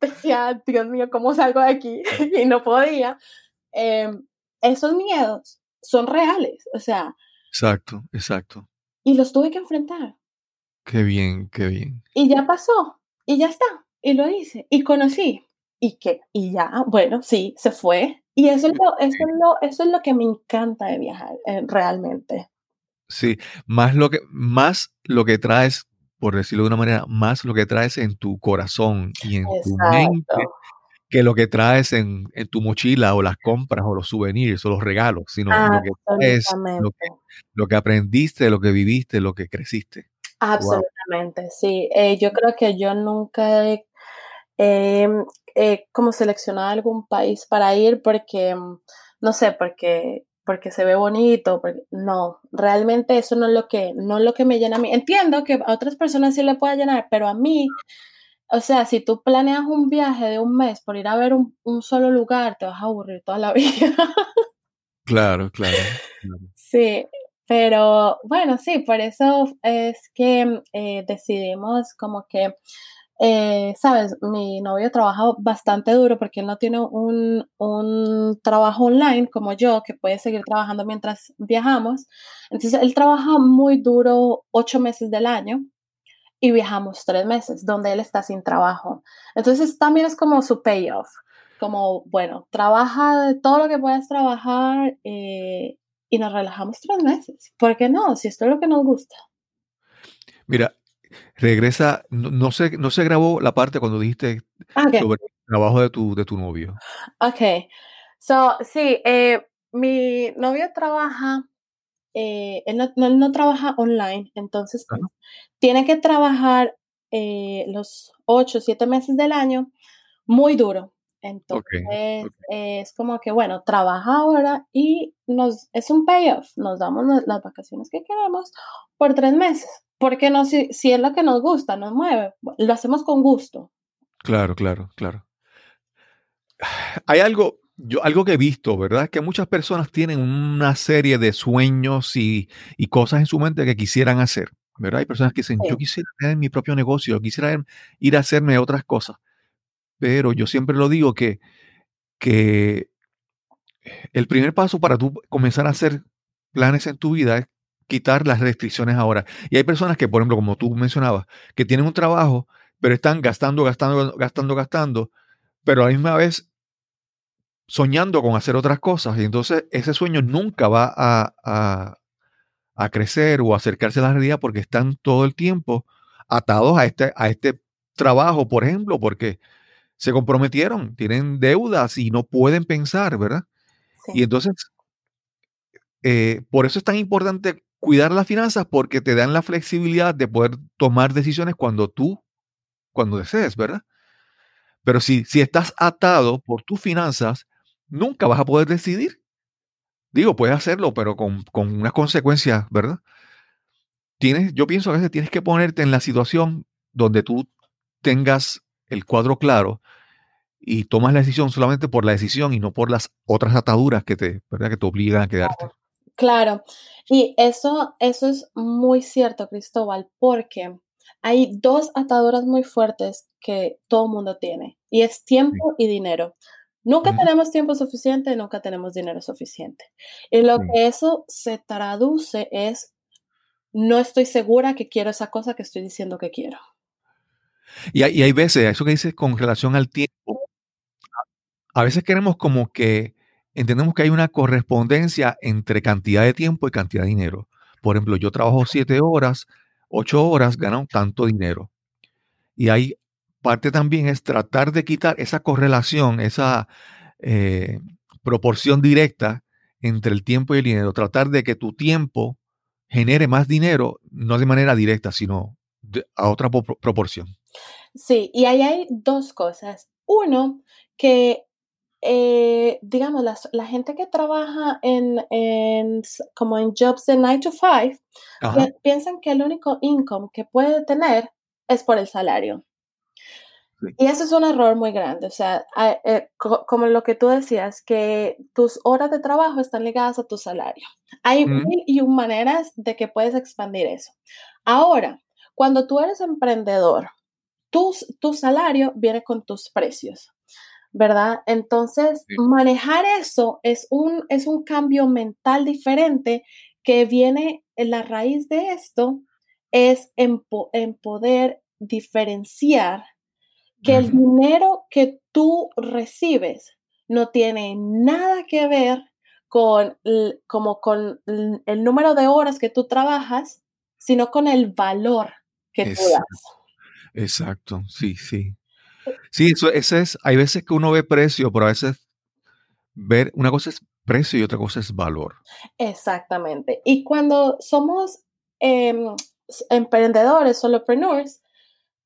decía, Dios mío, ¿cómo salgo de aquí? y no podía. Em, esos miedos son reales, o sea. Exacto, exacto. Y los tuve que enfrentar. Qué bien, qué bien. Y ya pasó, y ya está, y lo hice, y conocí, y que, y ya, bueno, sí, se fue. Y eso es lo, eso es lo, eso es lo que me encanta de viajar, eh, realmente. Sí, más lo que, más lo que traes por decirlo de una manera, más lo que traes en tu corazón y en tu mente que lo que traes en, tu mochila o las compras o los souvenirs o los regalos, sino lo que traes, lo que, aprendiste, lo que viviste, lo que creciste. Absolutamente, sí. Eh, yo creo que yo nunca he como seleccionado algún país para ir porque, mm, no sé, porque porque se ve bonito, no, realmente eso no es lo que no es lo que me llena a mí. Entiendo que a otras personas sí le pueda llenar, pero a mí, o sea, si tú planeas un viaje de un mes por ir a ver un, solo lugar, te vas a aburrir toda la vida. Claro, claro, Sí, pero bueno, sí, por eso es que eh, decidimos como que eh, sabes, mi novio trabaja bastante duro porque él no tiene un, un, trabajo online como yo, que puede seguir trabajando mientras viajamos. Entonces, él trabaja muy duro ocho meses del año y viajamos tres meses, donde él está sin trabajo. Entonces, también es como su payoff, como, bueno, trabaja todo lo que puedas trabajar eh, y nos relajamos tres meses. ¿Por qué no? Si esto es lo que nos gusta. Mira, Regresa, no, se, no se grabó la parte cuando dijiste sobre el trabajo de tu, de tu novio. Ok. So, sí, eh, mi novio trabaja, eh, él, no, trabaja online, entonces tiene que trabajar eh, los ocho, siete meses del año muy duro. Entonces es como que, bueno, trabaja ahora y nos, es un payoff, nos damos las vacaciones que queremos por tres meses. Porque no, si, si es lo que nos gusta, nos mueve, lo hacemos con gusto. Claro, claro, claro. Hay algo, yo, algo que he visto, ¿verdad? Que muchas personas tienen una serie de sueños y, cosas en su mente que quisieran hacer, ¿verdad? Hay personas que dicen, yo quisiera tener mi propio negocio, quisiera ir a hacerme otras cosas. Pero yo siempre lo digo que, que el primer paso para tú comenzar a hacer planes en tu vida es quitar las restricciones ahora. Y hay personas que, por ejemplo, como tú mencionabas, que tienen un trabajo, pero están gastando, gastando, gastando, gastando, pero a la misma vez soñando con hacer otras cosas. Y entonces ese sueño nunca va a, a, crecer o acercarse a la realidad porque están todo el tiempo atados a este, a este trabajo, por ejemplo, porque se comprometieron, tienen deudas y no pueden pensar, ¿verdad? Y entonces, eh, por eso es tan importante cuidar las finanzas porque te dan la flexibilidad de poder tomar decisiones cuando tú, cuando desees, ¿verdad? Pero si, si estás atado por tus finanzas, nunca vas a poder decidir. Digo, puedes hacerlo, pero con, con unas consecuencias, ¿verdad? Tienes, yo pienso que a veces tienes que ponerte en la situación donde tú tengas el cuadro claro y tomas la decisión solamente por la decisión y no por las otras ataduras que te, ¿verdad? Que te obligan a quedarte. Claro, y eso, eso es muy cierto, Cristóbal, porque hay dos ataduras muy fuertes que todo mundo tiene, y es tiempo y dinero. Nunca tenemos tiempo suficiente, nunca tenemos dinero suficiente. Y lo que eso se traduce es, no estoy segura que quiero esa cosa que estoy diciendo que quiero. Y hay, y hay veces, eso que dices con relación al tiempo, a veces queremos como que entendemos que hay una correspondencia entre cantidad de tiempo y cantidad de dinero. Por ejemplo, yo trabajo siete horas, ocho horas, gano tanto dinero. Y hay parte también es tratar de quitar esa correlación, esa eh, proporción directa entre el tiempo y el dinero. Tratar de que tu tiempo genere más dinero, no de manera directa, sino a otra proporción. Sí, y ahí hay dos cosas. Uno, que eh, digamos, la, la, gente que trabaja en, en, como en jobs de 9 to 5, piensan que el único income que puede tener es por el salario. Y eso es un error muy grande. O sea, eh, como lo que tú decías, que tus horas de trabajo están ligadas a tu salario. Hay mil y un maneras de que puedes expandir eso. Ahora, cuando tú eres emprendedor, tu, tu salario viene con tus precios. ¿Verdad? Entonces, manejar eso es un, es un cambio mental diferente que viene en la raíz de esto, es en, poder diferenciar que el dinero que tú recibes no tiene nada que ver con, como con el número de horas que tú trabajas, sino con el valor que tú das. Exacto, sí, sí. Sí, eso, ese es, hay veces que uno ve precio, pero a veces ver, una cosa es precio y otra cosa es valor. Exactamente. Y cuando somos em, emprendedores, solopreneurs,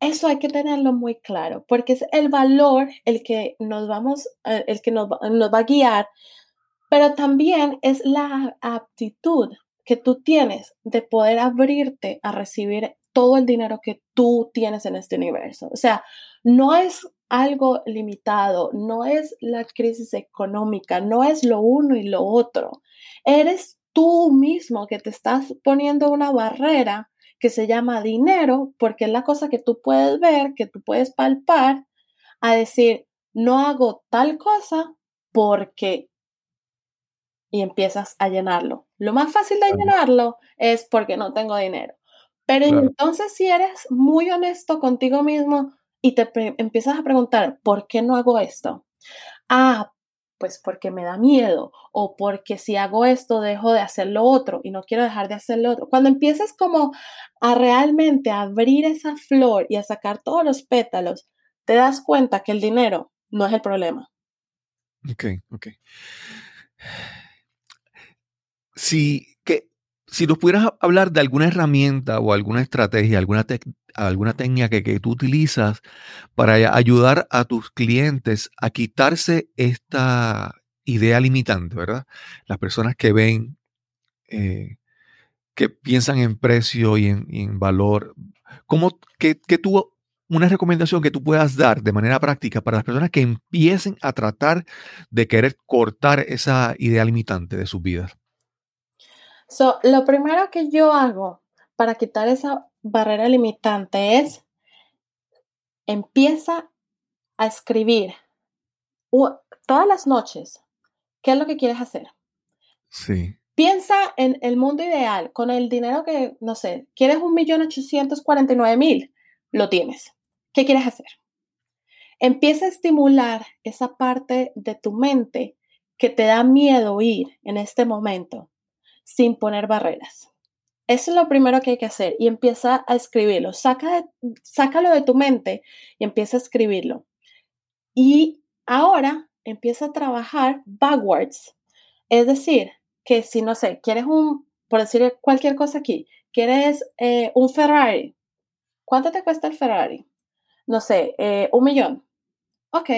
eso hay que tenerlo muy claro, porque es el valor el que nos vamos, eh, el que nos, nos va a guiar, pero también es la aptitud que tú tienes de poder abrirte a recibir todo el dinero que tú tienes en este universo. O sea, no es algo limitado, no es la crisis económica, no es lo uno y lo otro. Eres tú mismo que te estás poniendo una barrera que se llama dinero, porque es la cosa que tú puedes ver, que tú puedes palpar, a decir, no hago tal cosa porque... Y empiezas a llenarlo. Lo más fácil de llenarlo es porque no tengo dinero. Pero entonces si eres muy honesto contigo mismo, y te empiezas a preguntar, ¿por qué no hago esto? Ah, pues porque me da miedo o porque si hago esto dejo de hacer lo otro y no quiero dejar de hacer lo otro. Cuando empiezas como a realmente abrir esa flor y a sacar todos los pétalos, te das cuenta que el dinero no es el problema. Ok, ok. si, si nos pudieras hablar de alguna herramienta o alguna estrategia, alguna, técnica que, que, tú utilizas para ayudar a tus clientes a quitarse esta idea limitante, ¿verdad? Las personas que ven, eh, que piensan en precio y en, valor, ¿cómo, que, que una recomendación que tú puedas dar de manera práctica para las personas que empiecen a tratar de querer cortar esa idea limitante de sus vidas? So, lo primero que yo hago para quitar esa barrera limitante es empieza a escribir todas las noches qué es lo que quieres hacer. Sí. Piensa en el mundo ideal, con el dinero que, no sé, quieres un millón ochocientos cuarenta y nueve mil, lo tienes. ¿Qué quieres hacer? Empieza a estimular esa parte de tu mente que te da miedo ir en este momento sin poner barreras. Eso es lo primero que hay que hacer y empieza a escribirlo. Saca sácalo de tu mente y empieza a escribirlo. Y ahora empieza a trabajar backwards. Es decir, que si no sé, quieres un, por decir cualquier cosa aquí, quieres eh, un Ferrari. ¿Cuánto te cuesta el Ferrari? No sé, eh, un millón. Ok,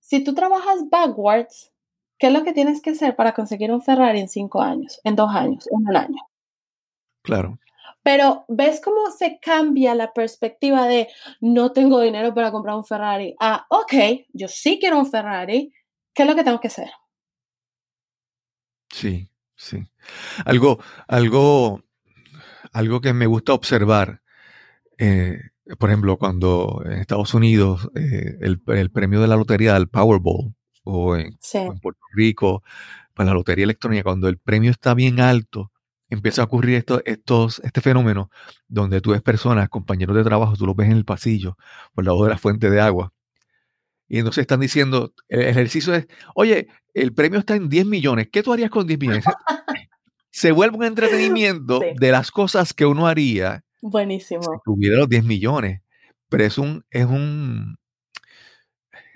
si tú trabajas backwards, ¿qué es lo que tienes que hacer para conseguir un Ferrari en cinco años, en dos años, en un año? Claro. Pero ves cómo se cambia la perspectiva de no tengo dinero para comprar un Ferrari. Ah, ok, yo sí quiero un Ferrari. ¿Qué es lo que tengo que hacer? Sí, sí. Algo, algo, algo que me gusta observar. Eh, por ejemplo, cuando en Estados Unidos eh, el, premio de la lotería del Powerball o en, en Puerto Rico para la lotería electrónica, cuando el premio está bien alto, empieza a ocurrir esto, estos, este fenómeno donde tú ves personas, compañeros de trabajo, tú los ves en el pasillo por lado de la fuente de agua. Y entonces están diciendo, el ejercicio es, oye, el premio está en 10 millones, ¿qué tú harías con 10 millones? Se vuelve un entretenimiento de las cosas que uno haría. Buenísimo. Si tuviera los 10 millones. Pero es un, es un,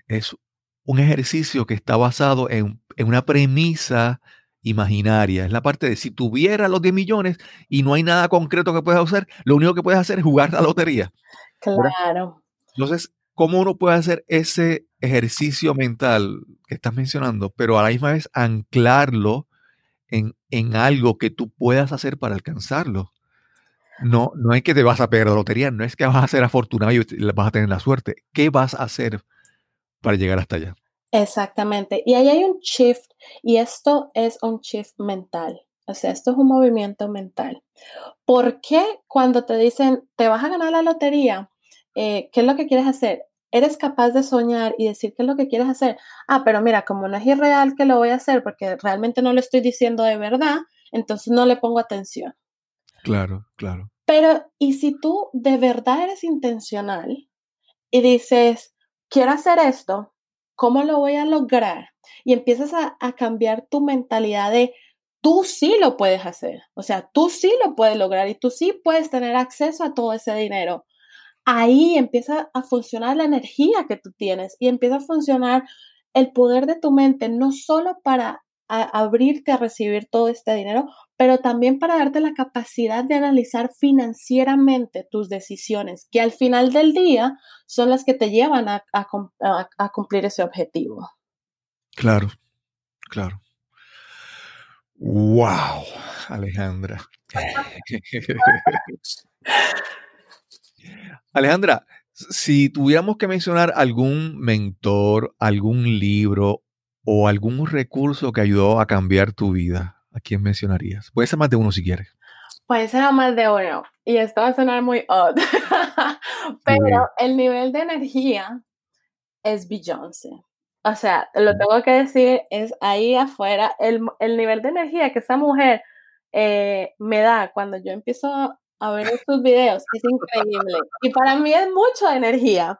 es un ejercicio que está basado en, en una premisa imaginaria. Es la parte de si tuviera los 10 millones y no hay nada concreto que puedas hacer, lo único que puedes hacer es jugar la lotería. Claro. Entonces, ¿cómo uno puede hacer ese ejercicio mental que estás mencionando, pero a la misma vez anclarlo en, en algo que tú puedas hacer para alcanzarlo? No, no es que te vas a pegar la lotería, no es que vas a ser afortunado y vas a tener la suerte. ¿Qué vas a hacer para llegar hasta allá? Exactamente. Y ahí hay un shift y esto es un shift mental. O sea, esto es un movimiento mental. ¿Por qué cuando te dicen, te vas a ganar la lotería, eh, qué es lo que quieres hacer? Eres capaz de soñar y decir qué es lo que quieres hacer. Ah, pero mira, como no es irreal que lo voy a hacer porque realmente no lo estoy diciendo de verdad, entonces no le pongo atención. Claro, claro. Pero, ¿y si tú de verdad eres intencional y dices, quiero hacer esto, ¿Cómo lo voy a lograr? Y empiezas a, cambiar tu mentalidad de tú sí lo puedes hacer. O sea, tú sí lo puedes lograr y tú sí puedes tener acceso a todo ese dinero. Ahí empieza a funcionar la energía que tú tienes y empieza a funcionar el poder de tu mente, no solo para abrirte a recibir todo este dinero, pero también para darte la capacidad de analizar financieramente tus decisiones, que al final del día son las que te llevan a, cumplir ese objetivo. Claro, claro. ¡Wow! Alejandra. Alejandra, si tuviéramos que mencionar algún mentor, algún libro o algún recurso que ayudó a cambiar tu vida, ¿a quién mencionarías? Puede ser más de uno si quieres. Puede ser más de uno. Y esto va a sonar muy odd. Pero el nivel de energía es Beyoncé. O sea, lo tengo que decir, es ahí afuera. El, nivel de energía que esa mujer eh, me da cuando yo empiezo a ver estos videos es increíble. Y para mí es mucha energía.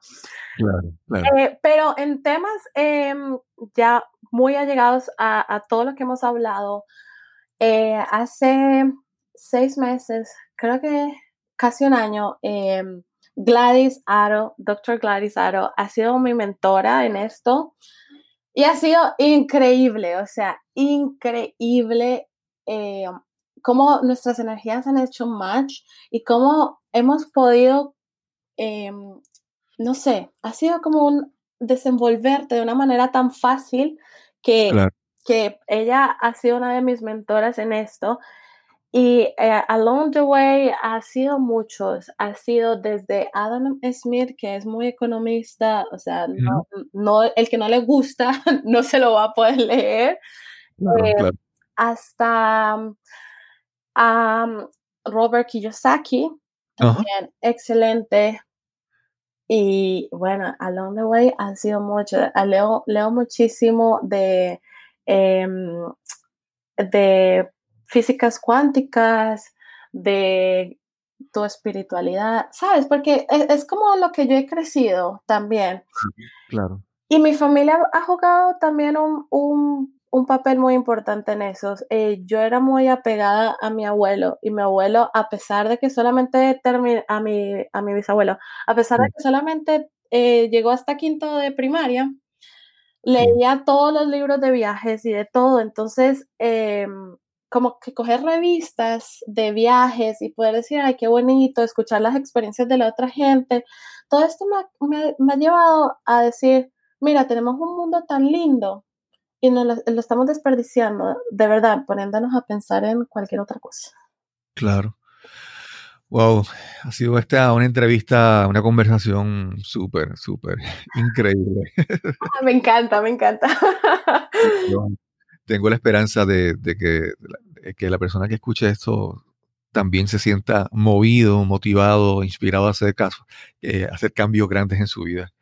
Claro, claro. Eh, pero en temas em, ya muy allegados a, a, todo lo que hemos hablado, eh, hace seis meses, creo que casi un año, em, Gladys Aro, Dr. Gladys Aro, ha sido mi mentora en esto y ha sido increíble, o sea, increíble eh, cómo nuestras energías han hecho match y cómo hemos podido, no sé, ha sido como un desenvolverte de una manera tan fácil que, que ella ha sido una de mis mentoras en esto. Y eh, along the way ha sido muchos, ha sido desde Adam Smith, que es muy economista, o sea, no, el que no le gusta no se lo va a poder leer, eh, hasta Robert Kiyosaki, también excelente. Y bueno, along the way han sido muchos. Leo, leo muchísimo de, em, de físicas cuánticas, de tu espiritualidad, ¿sabes? Porque es, es, como lo que yo he crecido también. Claro. Y mi familia ha jugado también un, un un papel muy importante en eso. Eh, yo era muy apegada a mi abuelo y mi abuelo, a pesar de que solamente terminé, a mi, a mi bisabuelo, a pesar de que solamente eh, llegó hasta quinto de primaria, leía todos los libros de viajes y de todo. Entonces, em, como que coger revistas de viajes y poder decir, ay, qué bonito, escuchar las experiencias de la otra gente, todo esto me, me ha llevado a decir, mira, tenemos un mundo tan lindo y no lo, estamos desperdiciando, de verdad, poniéndonos a pensar en cualquier otra cosa. Claro. Wow, ha sido esta una entrevista, una conversación súper, súper increíble. Ah, me encanta, me encanta. tengo la esperanza de, que, que, la persona que escuche esto también se sienta movido, motivado, inspirado a hacer caso, eh, hacer cambios grandes en su vida.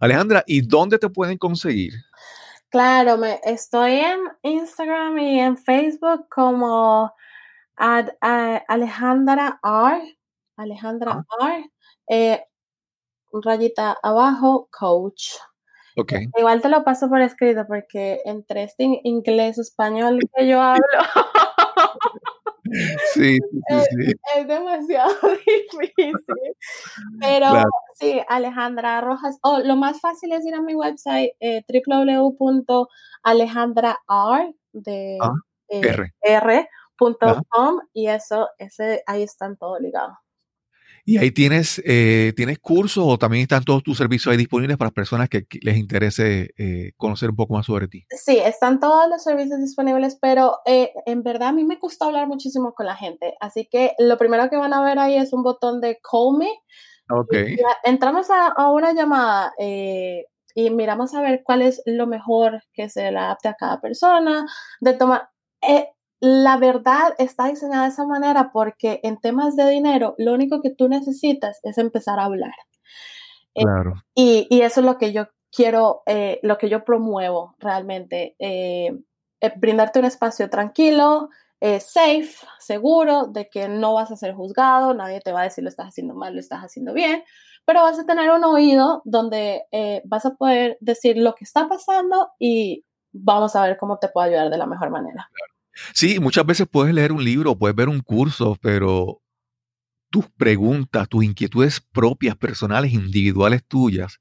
Alejandra, ¿y dónde te pueden conseguir? Claro, me, estoy en Instagram y en Facebook como Alejandra R. Alejandra R. Eh, rayita abajo, coach. Okay. Igual te lo paso por escrito porque entre este inglés español que yo hablo. Sí, sí, Es, demasiado difícil. Pero sí, Alejandra Rojas. Oh, lo más fácil es ir a mi website eh, www.alejandrar de ah, eh, y eso, ese, ahí están todo ligado. Y ahí tienes, eh, tienes cursos o también están todos tus servicios ahí disponibles para personas que les interese eh, conocer un poco más sobre ti. Sí, están todos los servicios disponibles, pero eh, en verdad a mí me gusta hablar muchísimo con la gente. Así que lo primero que van a ver ahí es un botón de Call Me. Ok. entramos a, a, una llamada y miramos a ver cuál es lo mejor que se le adapte a cada persona, de tomar la verdad está diseñada de esa manera porque en temas de dinero lo único que tú necesitas es empezar a hablar. Eh, claro. y, eso es lo que yo quiero, eh, lo que yo promuevo realmente, eh, brindarte un espacio tranquilo, safe, seguro, de que no vas a ser juzgado, nadie te va a decir lo estás haciendo mal, lo estás haciendo bien, pero vas a tener un oído donde vas a poder decir lo que está pasando y vamos a ver cómo te puedo ayudar de la mejor manera. Sí, muchas veces puedes leer un libro, puedes ver un curso, pero tus preguntas, tus inquietudes propias, personales, individuales tuyas,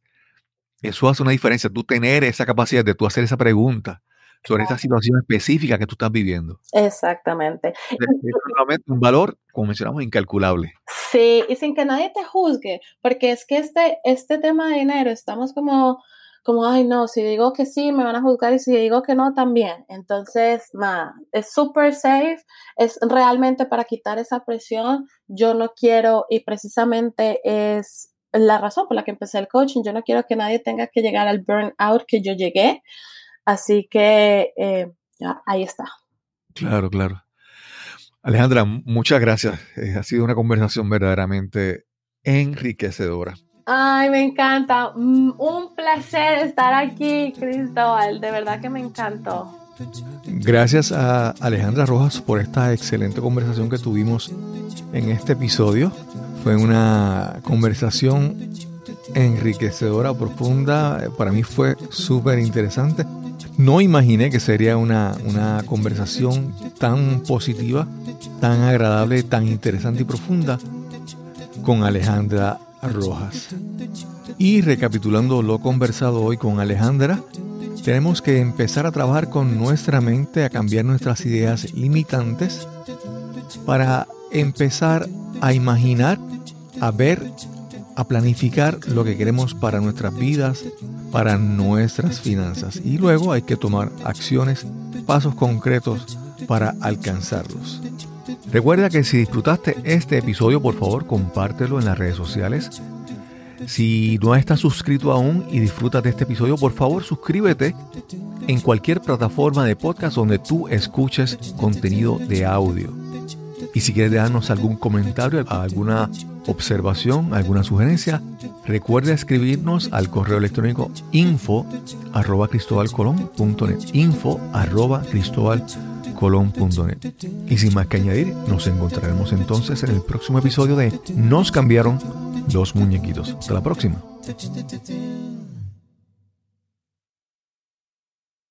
eso hace una diferencia. Tú tener esa capacidad de tú hacer esa pregunta sobre esa situación específica que tú estás viviendo. Exactamente. Es un valor, como mencionamos, incalculable. Sí, y sin que nadie te juzgue, porque es que este, este tema de dinero, estamos como como, ay, no, si digo que sí, me van a juzgar y si digo que no, también. Entonces, nada, es súper safe, es realmente para quitar esa presión. Yo no quiero, y precisamente es la razón por la que empecé el coaching, yo no quiero que nadie tenga que llegar al burnout que yo llegué. Así que, eh, ya, ahí está. Claro, claro. Alejandra, muchas gracias. Eh, ha sido una conversación verdaderamente enriquecedora. Ay, me encanta. Mm, un placer estar aquí, Cristóbal. De verdad que me encantó. Gracias a Alejandra Rojas por esta excelente conversación que tuvimos en este episodio. Fue una conversación enriquecedora, profunda. Para mí fue súper interesante. No imaginé que sería una, una conversación tan positiva, tan agradable, tan interesante y profunda con Alejandra Y recapitulando lo conversado hoy con Alejandra, Tenemos que empezar a trabajar con nuestra mente, a cambiar nuestras ideas limitantes para empezar a imaginar, a ver, a planificar lo que queremos para nuestras vidas, para nuestras finanzas. Y luego hay que tomar acciones, pasos concretos para alcanzarlos. Recuerda que si disfrutaste este episodio, por favor, compártelo en las redes sociales. Si no estás suscrito aún y disfrutas de este episodio, por favor suscríbete en cualquier plataforma de podcast donde tú escuches contenido de audio. Y si quieres darnos algún comentario, alguna observación, alguna sugerencia, recuerda escribirnos al correo electrónico info arroba cristobalcolón.net info arroba cristobalcolón.net Y sin más que añadir, nos encontraremos entonces en el próximo episodio de Nos cambiaron los muñequitos. Hasta la próxima.